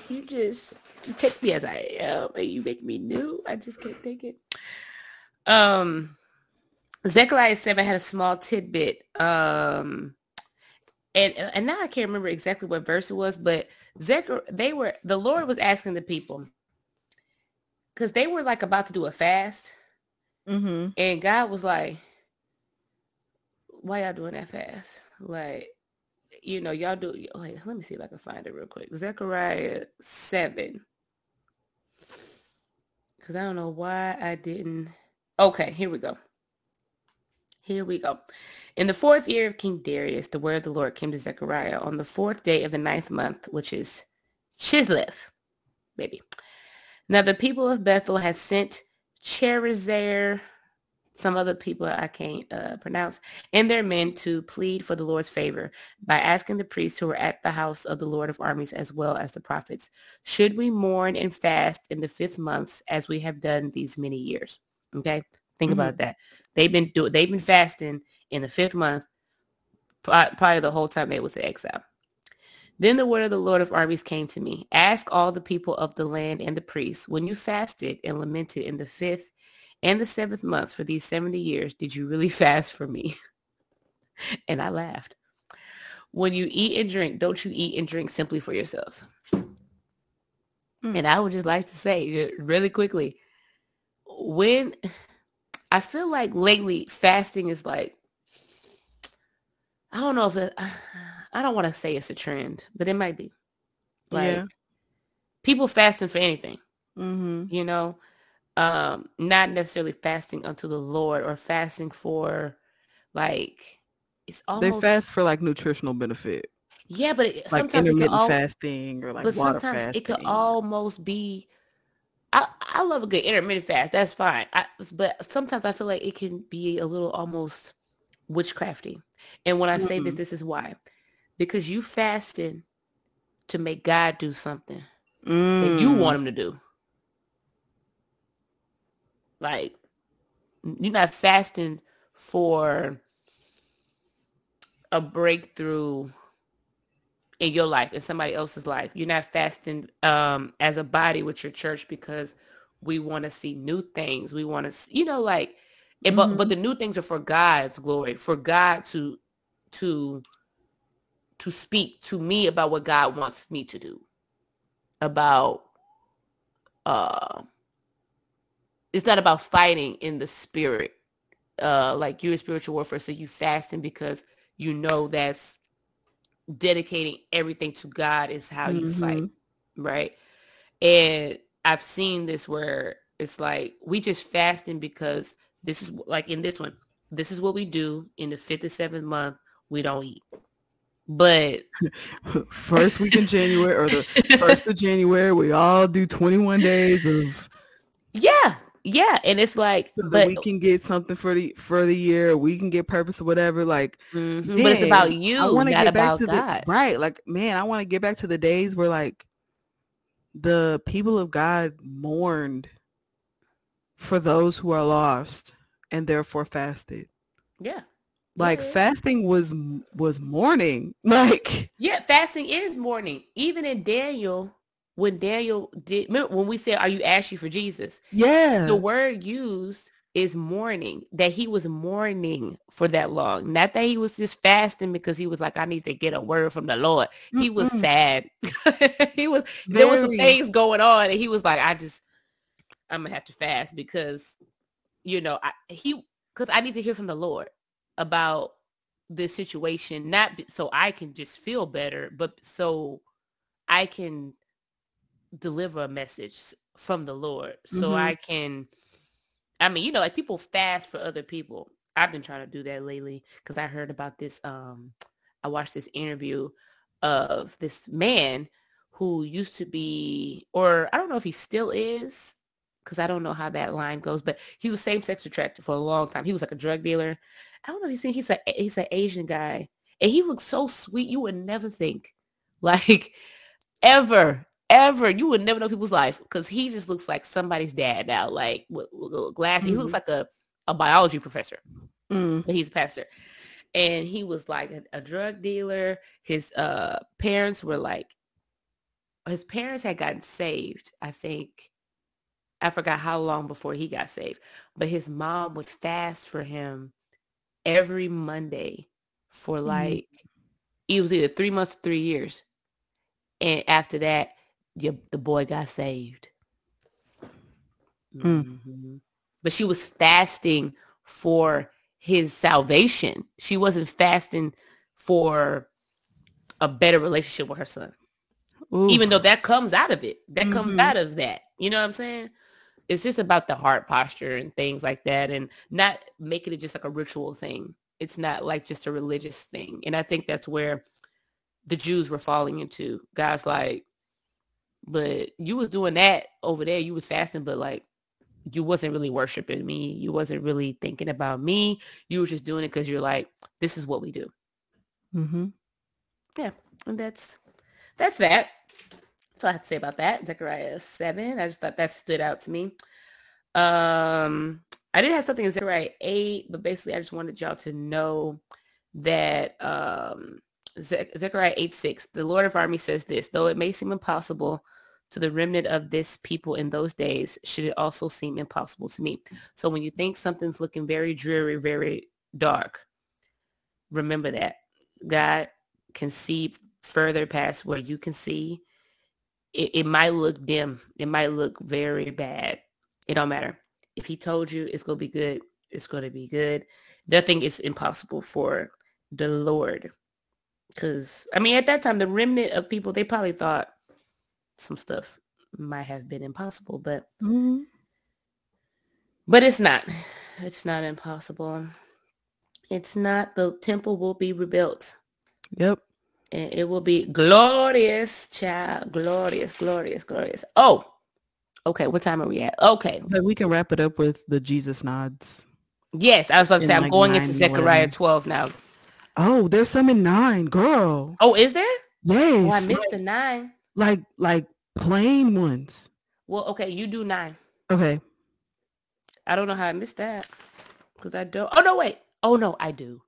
You just, you take me as I am and you make me new. I just can't take it. Um, Zechariah 7 had a small tidbit. Um, and, and now I can't remember exactly what verse it was, but Zechariah, they were, the Lord was asking the people, because they were like about to do a fast. Mm-hmm. And God was like, why y'all doing that fast? Like, you know, y'all do, wait, let me see if I can find it real quick. Zechariah 7. Because I don't know why I didn't. Okay, here we go. Here we go. In the fourth year of King Darius, the word of the Lord came to Zechariah on the fourth day of the ninth month, which is Chislev, baby. Now the people of Bethel had sent Sharezer, some other people I can't uh, pronounce, and their men to plead for the Lord's favor by asking the priests who were at the house of the Lord of armies as well as the prophets, should we mourn and fast in the fifth months as we have done these many years? Okay, think mm-hmm. about that. They've been doing, they've been fasting in the fifth month, probably the whole time they was in exile. Then the word of the Lord of armies came to me. Ask all the people of the land and the priests, when you fasted and lamented in the fifth and the seventh months for these 70 years, did you really [laughs] fast for me? [laughs] and I laughed. When you eat and drink, don't you eat and drink simply for yourselves? Hmm. And I would just like to say really quickly, when I feel like lately fasting is like, I don't know if it, [sighs] I don't want to say it's a trend, but it might be. Like yeah. people fasting for anything, mm-hmm. you know, um, not necessarily fasting unto the Lord or fasting for like it's almost they fast for like nutritional benefit. Yeah, but it, like sometimes intermittent it al- fasting or like but water sometimes fasting. It could almost be. I I love a good intermittent fast. That's fine. I, but sometimes I feel like it can be a little almost witchcrafty. And when I say mm-hmm. this, this is why. Because you fasting to make God do something mm. that you want him to do. Like you're not fasting for a breakthrough in your life in somebody else's life. You're not fasting um, as a body with your church because we want to see new things. We want to, you know, like, mm-hmm. but but the new things are for God's glory, for God to to to speak to me about what God wants me to do, about uh it's not about fighting in the spirit. Uh, like you're a spiritual warfare, so you fasting because you know that's dedicating everything to God is how you mm-hmm. fight, right? And I've seen this where it's like we just fasting because this is like in this one, this is what we do in the fifth or seventh month. We don't eat. But [laughs] first week in January or the first of January, we all do 21 days of [laughs] yeah, yeah, and it's like, so but we can get something for the for the year. We can get purpose or whatever. Like, mm-hmm, man, but it's about you. I want to get back to God. the right. Like, man, I want to get back to the days where like the people of God mourned for those who are lost and therefore fasted. Yeah. Like yeah. fasting was was mourning. [laughs] Like yeah, fasting is mourning. Even in Daniel, when Daniel did when we said, "Are you asking for Jesus?" Yeah, the word used is mourning. That he was mourning for that long, not that he was just fasting because he was like, "I need to get a word from the Lord." Mm-hmm. He was sad. [laughs] he was Very. there was some things going on, and he was like, "I just, I'm gonna have to fast because, you know, I, he because I need to hear from the Lord about this situation, not so I can just feel better, but so I can." Deliver a message from the Lord so mm-hmm. I can I mean, you know, like people fast for other people. I've been trying to do that lately because I heard about this um I watched this interview of this man who used to be or I don't know if he still is because I don't know how that line goes, but he was same-sex attracted for a long time. He was like a drug dealer. I don't know if you seen he's a he's an Asian guy. And he looks so sweet. You would never think [laughs] like ever ever. You would never know people's life because he just looks like somebody's dad now, like with, with glasses. Mm-hmm. He looks mm-hmm. like a, a biology professor, mm. but he's a pastor. And he was like a, a drug dealer. His uh, parents were like, his parents had gotten saved, I think. I forgot how long before he got saved, but his mom would fast for him every Monday for mm-hmm. like, mm-hmm. it was either three months, or three years. And after that, your, the boy got saved. Mm. Mm-hmm. But she was fasting for his salvation. She wasn't fasting for a better relationship with her son. Ooh. Even though that comes out of it. That mm-hmm. comes out of that. You know what I'm saying? It's just about the heart posture and things like that and not making it just like a ritual thing. It's not like just a religious thing. And I think that's where the Jews were falling into. Guys like, but you was doing that over there. You was fasting, but like you wasn't really worshiping me. You wasn't really thinking about me. You were just doing it because you're like, this is what we do. Mm-hmm. Yeah, and that's that's that. That's all I have to say about that. Zechariah seven. I just thought that stood out to me. Um, I did have something in Zechariah eight, but basically, I just wanted y'all to know that um, Ze- Zechariah eight six. The Lord of Armies says this: though it may seem impossible to the remnant of this people in those days, should it also seem impossible to me. So when you think something's looking very dreary, very dark, remember that God can see further past where you can see. It, it might look dim. It might look very bad. It don't matter. If he told you it's going to be good, it's going to be good. Nothing is impossible for the Lord. Because, I mean, at that time, the remnant of people, they probably thought some stuff might have been impossible, but Mm-hmm. but it's not. It's not impossible. It's not. The temple will be rebuilt. Yep. And it will be glorious, child. Glorious, glorious, glorious. Oh, okay. What time are we at? Okay. So we can wrap it up with the Jesus nods. Yes, I was about to In say I'm like going into Zechariah 11. 12 now. Oh, there's some in nine, girl. Oh, is there? Yes. Oh, I missed like, the nine. like like plain ones. Well, okay, you do nine. Okay. I don't know how I missed that because I don't. Oh no, wait. Oh no, I do.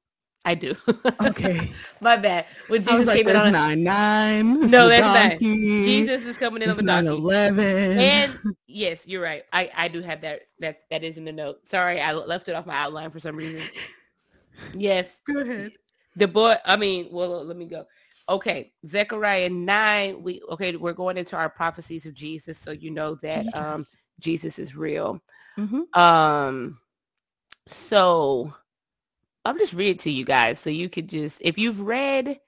I do. [laughs] Okay. My bad. When I Jesus was like, came in on a, nine nine. No, the there's nine. donkey, Jesus is coming in on It's the nine donkey. eleven. And [laughs] yes, you're right. I, I do have that. That that is in the note. Sorry, I left it off my outline for some reason. [laughs] Yes, Go ahead. The boy. I mean, well, let me go. Okay, Zechariah nine. We okay. We're going into our prophecies of Jesus, so you know that um Jesus is real. Mm-hmm. Um, so I'm just read it to you guys, so you could just if you've read.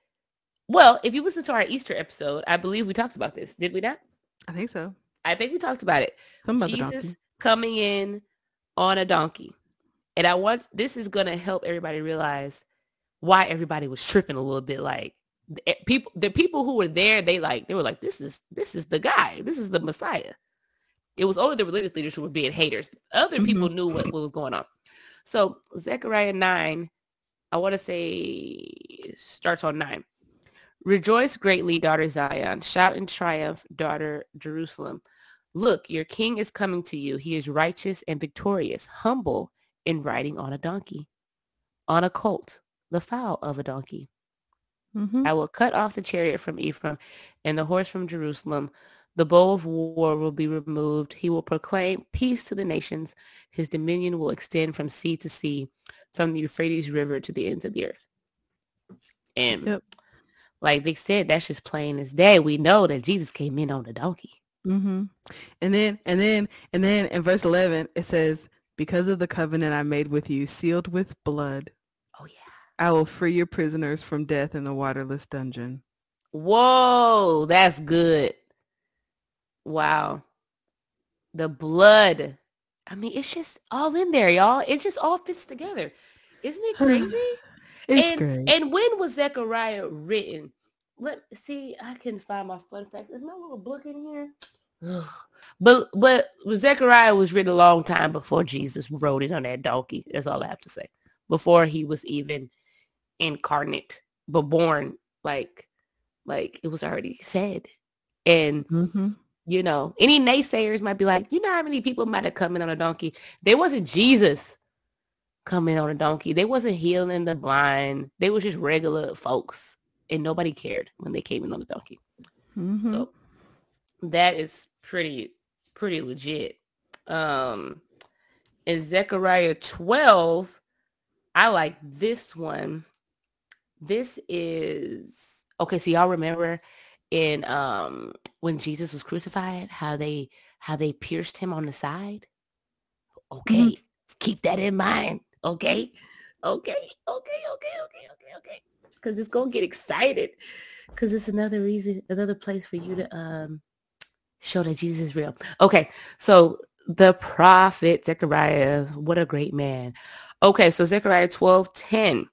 Well, if you listen to our Easter episode, I believe we talked about this. Did we not? I think so. I think we talked about it. Something Jesus coming in on a donkey. And I want this is gonna help everybody realize why everybody was tripping a little bit. Like eh, people, the people who were there, they like they were like, "This is this is the guy. This is the Messiah." It was only the religious leaders who were being haters. Other mm-hmm. people knew what, what was going on. So Zechariah nine, I want to say starts on nine. Rejoice greatly, daughter Zion. Shout in triumph, daughter Jerusalem. Look, your king is coming to you. He is righteous and victorious, humble and riding on a donkey, on a colt, the foal of a donkey. Mm-hmm. I will cut off the chariot from Ephraim and the horse from Jerusalem. The bow of war will be removed. He will proclaim peace to the nations. His dominion will extend from sea to sea, from the Euphrates River to the ends of the earth. And Yep. like Vic said, that's just plain as day. We know that Jesus came in on a donkey. Mm-hmm. And then, and then, and then in verse 11, it says, because of the covenant I made with you, sealed with blood. I will free your prisoners from death in the waterless dungeon. Whoa, that's good. Wow. The blood. I mean, it's just all in there, y'all. It just all fits together. Isn't it [sighs] crazy? It's and great. and when was Zechariah written? Let see, I can find my fun facts. Is my little book in here? Ugh. [sighs] But but Zechariah was written a long time before Jesus rode it on that donkey. That's all I have to say. Before he was even incarnate, but born like like it was already said. And mm-hmm. you know, any naysayers might be like, you know how many people might have come in on a donkey? There wasn't Jesus coming on a donkey. They wasn't healing the blind. They was just regular folks. And nobody cared when they came in on the donkey. Mm-hmm. So that is pretty pretty legit. Um in Zechariah 12, I like this one. This is okay, so y'all remember in um when Jesus was crucified, how they how they pierced him on the side? Okay. Keep that in mind. Okay. Okay. Okay. Okay. Okay. Okay. Okay. Because it's gonna get excited. Because it's another reason, another place for you to um show that Jesus is real. Okay, so the prophet Zechariah, what a great man. Okay, so Zechariah 12, 10.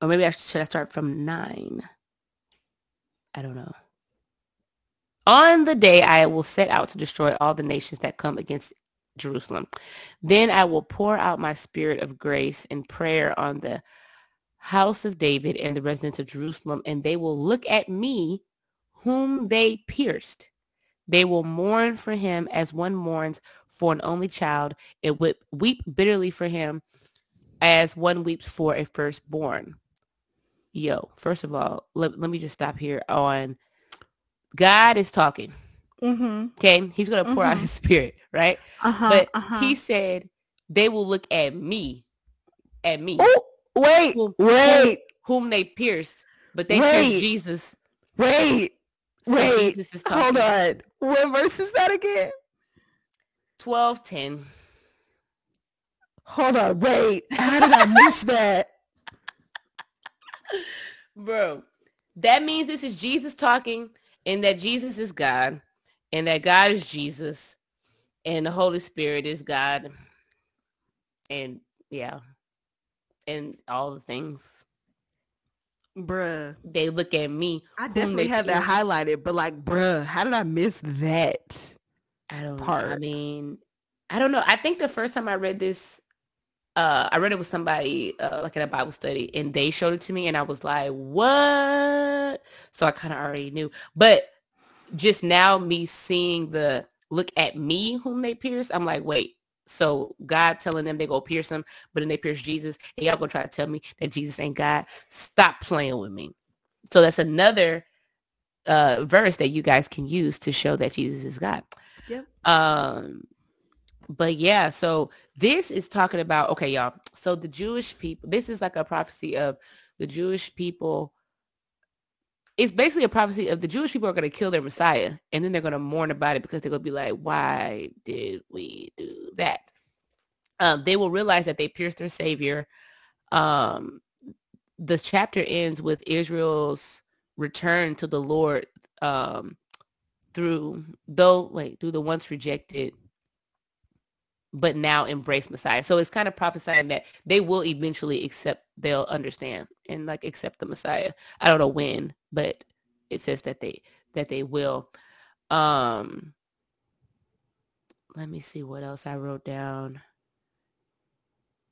Or maybe I should, should I start from 9? I don't know. On the day I will set out to destroy all the nations that come against Jerusalem. Then I will pour out my spirit of grace and prayer on the house of David and the residents of Jerusalem, and they will look at me whom they pierced. They will mourn for him as one mourns for an only child and weep bitterly for him as one weeps for a firstborn. Yo, first of all, let, let me just stop here on God is talking. Mm-hmm. Okay. He's going to pour out Mhm. his spirit, right? Uh-huh. but uh-huh. he said they will look at me, at me, Oh, wait, Who- wait, whom they pierced, but they Wait. pierced Jesus. wait, So wait. Jesus is Hold talking. on. What verse is that again? 12, 10. Hold on. Wait. How did I miss that? Bro, that means this is Jesus talking and that Jesus is God and that God is Jesus and the Holy Spirit is God. And yeah, and all the things. Bruh. They look at me. I definitely have that highlighted, but like, bruh, how did I miss that? I don't know. I mean, I don't know. I think the first time I read this, uh, I read it with somebody uh, like in a Bible study, and they showed it to me, and I was like, "What?" So I kind of already knew. But just now, me seeing the look at me whom they pierce, I'm like, "Wait." So God telling them they go pierce him, but then they pierce Jesus, and y'all gonna try to tell me that Jesus ain't God? Stop playing with me. So that's another uh, verse that you guys can use to show that Jesus is God. Yep. Um, but yeah, so this is talking about okay, y'all. So the Jewish people, this is like a prophecy of the Jewish people. It's basically a prophecy of the Jewish people are going to kill their Messiah, and then they're going to mourn about it because they're going to be like, "Why did we do that?" Um, they will realize that they pierced their Savior. Um, the chapter ends with Israel's return to the Lord um, through though wait through the once rejected but now embrace Messiah. So it's kind of prophesying that they will eventually accept, they'll understand and like accept the Messiah. I don't know when, but it says that they that they will. Um let me see what else I wrote down.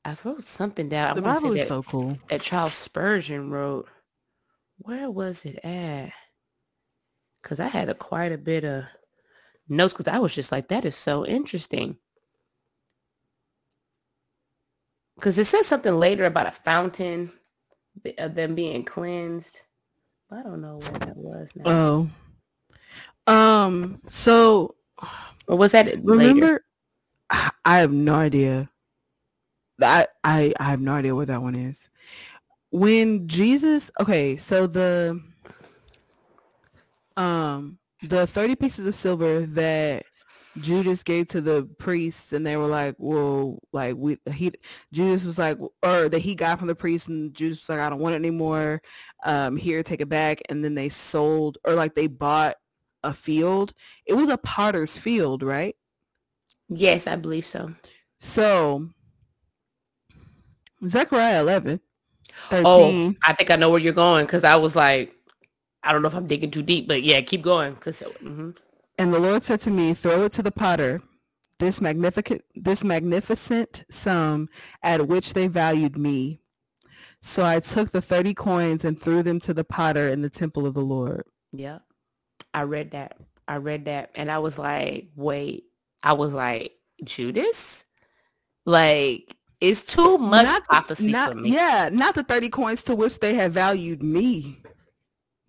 I wrote something down. The I Bible is that, so cool. that Charles Spurgeon wrote. Where was it at? Because I had a quite a bit of notes because I was just like, that is so interesting. Because it says something later about a fountain of them being cleansed. I don't know where that was now. Oh. Um, so or was that later? remember I I have no idea. I I I have no idea what that one is. When Jesus okay, so the um the 30 pieces of silver that Judas gave to the priests and they were like, well, like we, he, Judas was like, or that he got from the priest and Judas was like, I don't want it anymore. Um, here, take it back. And then they sold or like they bought a field. It was a potter's field, right? Yes, I believe so. So Zechariah 11, 13. Oh, I think I know where you're going because I was like, I don't know if I'm digging too deep, but yeah, keep going. Cause so, mhm. And the Lord said to me, throw it to the potter, this magnificent, this magnificent sum at which they valued me. So I took the 30 coins and threw them to the potter in the temple of the Lord. yeah, I read that. I read that, and I was like, wait, I was like, Judas, like it's too much Not prophecy not- for me. Yeah, not the 30 coins to which they have valued me.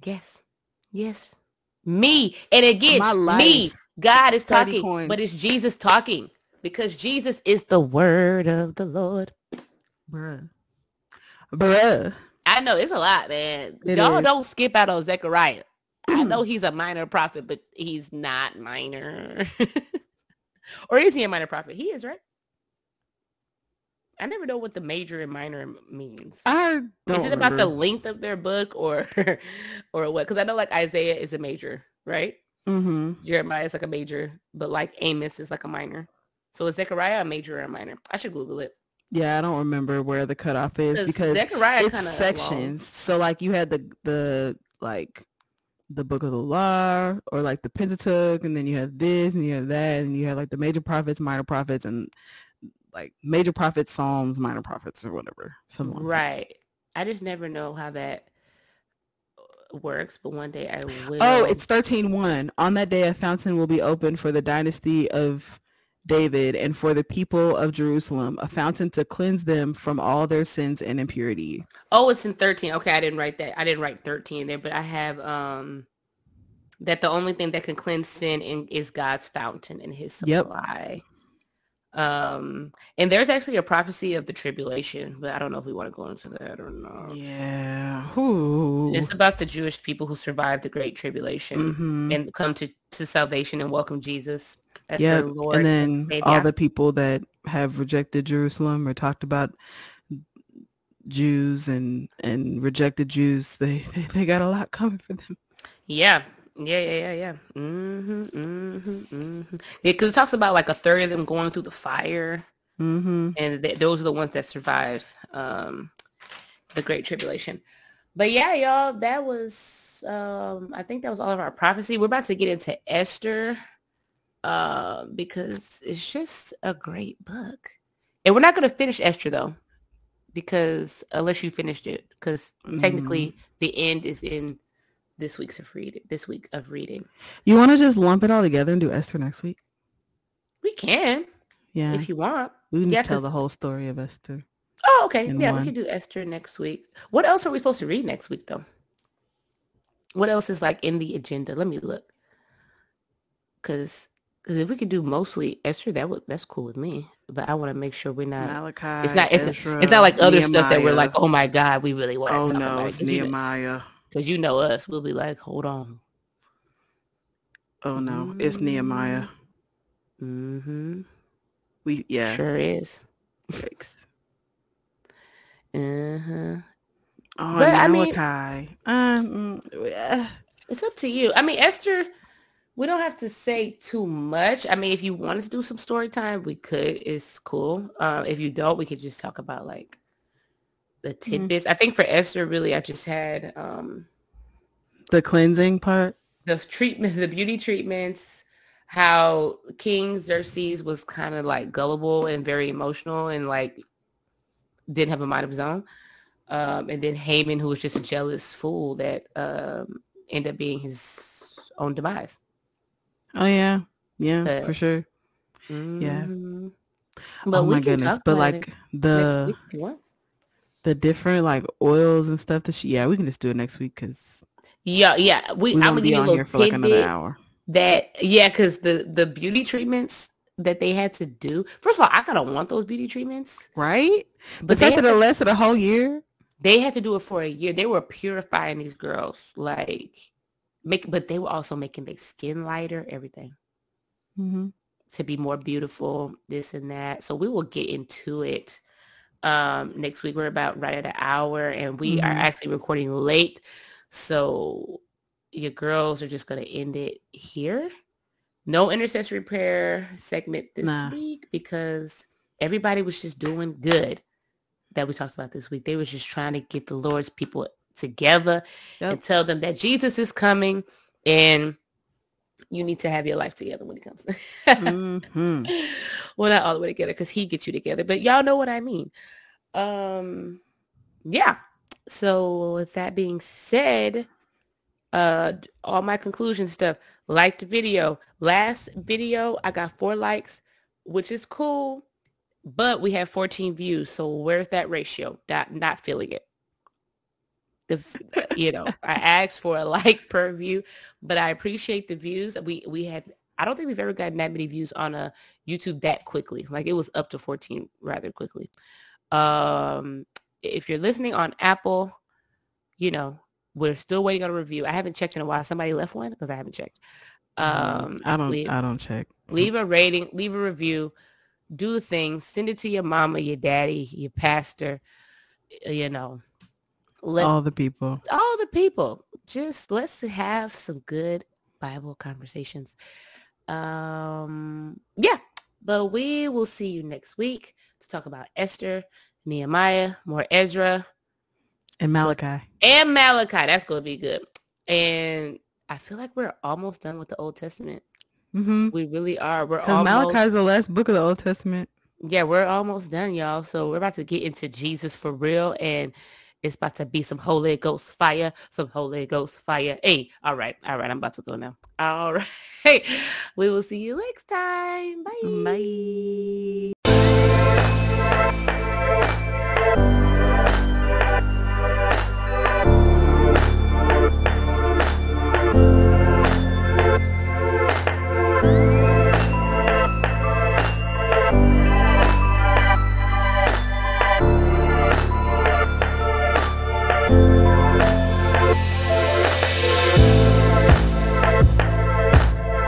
Yes. Yes. Me. And again, My me. God is talking, coins. but it's Jesus talking because Jesus is the word of the Lord. Bruh. Bruh. I know it's a lot, man. It Y'all is. don't skip out on Zechariah. I [clears throat] know he's a minor prophet, but he's not minor. [laughs] or is he a minor prophet? He is, right? I never know what the major and minor means. I don't Is it about the length of their book or [laughs] or what? Because I know like Isaiah is a major, right? Mhm. Jeremiah is like a major, but like Amos is like a minor. So is Zechariah a major or a minor? I should Google it. Yeah, I don't remember where the cutoff is because Zechariah it's of sections. So like you had the the like the book of the law or like the Pentateuch and then you have this and you have that and you have like the major prophets, minor prophets and like major prophets, psalms, minor prophets or whatever. Something like right. I just never know how that uh, works, but one day I will. Oh, it's 13.1. On that day, a fountain will be opened for the dynasty of David and for the people of Jerusalem, a fountain to cleanse them from all their sins and impurity. Oh, it's in 13. Okay, I didn't write that. I didn't write 13 there, but I have um that the only thing that can cleanse sin in, is God's fountain and his supply. Yep. Um, and there's actually a prophecy of the tribulation, but I don't know if we want to go into that or not. Yeah. Ooh. It's about the Jewish people who survived the great tribulation mm-hmm. and come to, to salvation and welcome Jesus as yep. their Lord. And then and all the people that have rejected Jerusalem or talked about Jews and, and rejected Jews, they, [laughs] they, they got a lot coming for them. Yeah, yeah, yeah, yeah, yeah. Mm-hmm, mm-hmm, mm-hmm. Yeah, because it talks about like a third of them going through the fire, mm-hmm. and th- those are the ones that survived um, the Great Tribulation. But yeah, y'all, that was um, I think that was all of our prophecy. We're about to get into Esther uh, because it's just a great book, and we're not going to finish Esther though, because unless you finished it, because technically mm-hmm. the end is in this week's of reading. This week of reading. You want to just lump it all together and do Esther next week? We can. Yeah. If you want. We can yeah, just tell the whole story of Esther. Oh, okay. Yeah, one. we can do Esther next week. What else are we supposed to read next week, though? What else is like in the agenda? Let me look. Cause, cause if we could do mostly Esther, that would that's cool with me. But I want to make sure we're not. Malachi. It's not. It's, Ezra, it's not like other Nehemiah. stuff that we're like, oh my god, we really want. Oh to talk no, about it's Nehemiah. Know, Cause you know us, we'll be like, hold on. Oh no, mm-hmm. it's Nehemiah. Mm-hmm. We yeah. Sure is. Thanks. uh-huh. Oh, but. I mean, um, it's up to you. I mean, Esther, we don't have to say too much. I mean, if you want us to do some story time, we could. It's cool. Uh, if you don't, we could just talk about like the tidbits. Mm-hmm. I think for Esther, really, I just had um the cleansing part, the treatment, the beauty treatments, how King Xerxes was kind of like gullible and very emotional and like didn't have a mind of his own. Um, and then Haman, who was just a jealous fool that um, ended up being his own demise. Oh yeah, yeah, for sure. Mm-hmm. Yeah. But oh my goodness! But like the the different like oils and stuff that she yeah we can just do it next week because yeah yeah we, we i'm gonna be on here for like another hour. that yeah because the the beauty treatments that they had to do first of all i kind of want those beauty treatments. Right? But after the fact that it lasted a whole year? They had to do it for a year. They were purifying these girls like make but they were also making their skin lighter everything. Mm-hmm. to be more beautiful this and that. So we will get into it um, next week. We're about right at an hour and we mm-hmm. are actually recording late. So your girls are just going to end it here. No intercessory prayer segment this nah. week because everybody was just doing good that we talked about this week. They were just trying to get the Lord's people together yep. and tell them that Jesus is coming and you need to have your life together when it comes. mm-hmm. [laughs] Well, not all the way together because he gets you together, but y'all know what I mean. Um, yeah. So with that being said, uh, all my conclusion stuff, like the video. Last video, I got four likes, which is cool, but we have 14 views. So where's that ratio? Not, not feeling it the you know i asked for a like [laughs] per view but i appreciate the views. We we had i don't think we've ever gotten that many views on a youtube that quickly. Like it was up to 14 rather quickly. Um if you're listening on apple you know we're still waiting on a review. I haven't checked in a while. Somebody left one? Because i haven't checked. Mm-hmm. um i don't leave, i don't check. leave a rating leave a review do the thing send it to your mama your daddy your pastor you know let all the people. All the people. Just let's have some good Bible conversations. Um yeah. But we will see you next week to talk about Esther, Nehemiah, more Ezra. And Malachi. And Malachi. That's gonna be good. And I feel like we're almost done with the Old Testament. Mm-hmm. We really are. We're almost Malachi is the last book of the Old Testament. yeah, we're almost done, y'all. So we're about to get into Jesus for real, and it's about to be some Holy Ghost fire, some Holy Ghost fire. Hey, all right, all right, I'm about to go now. All [laughs] right, we will see you next time. Bye. Bye.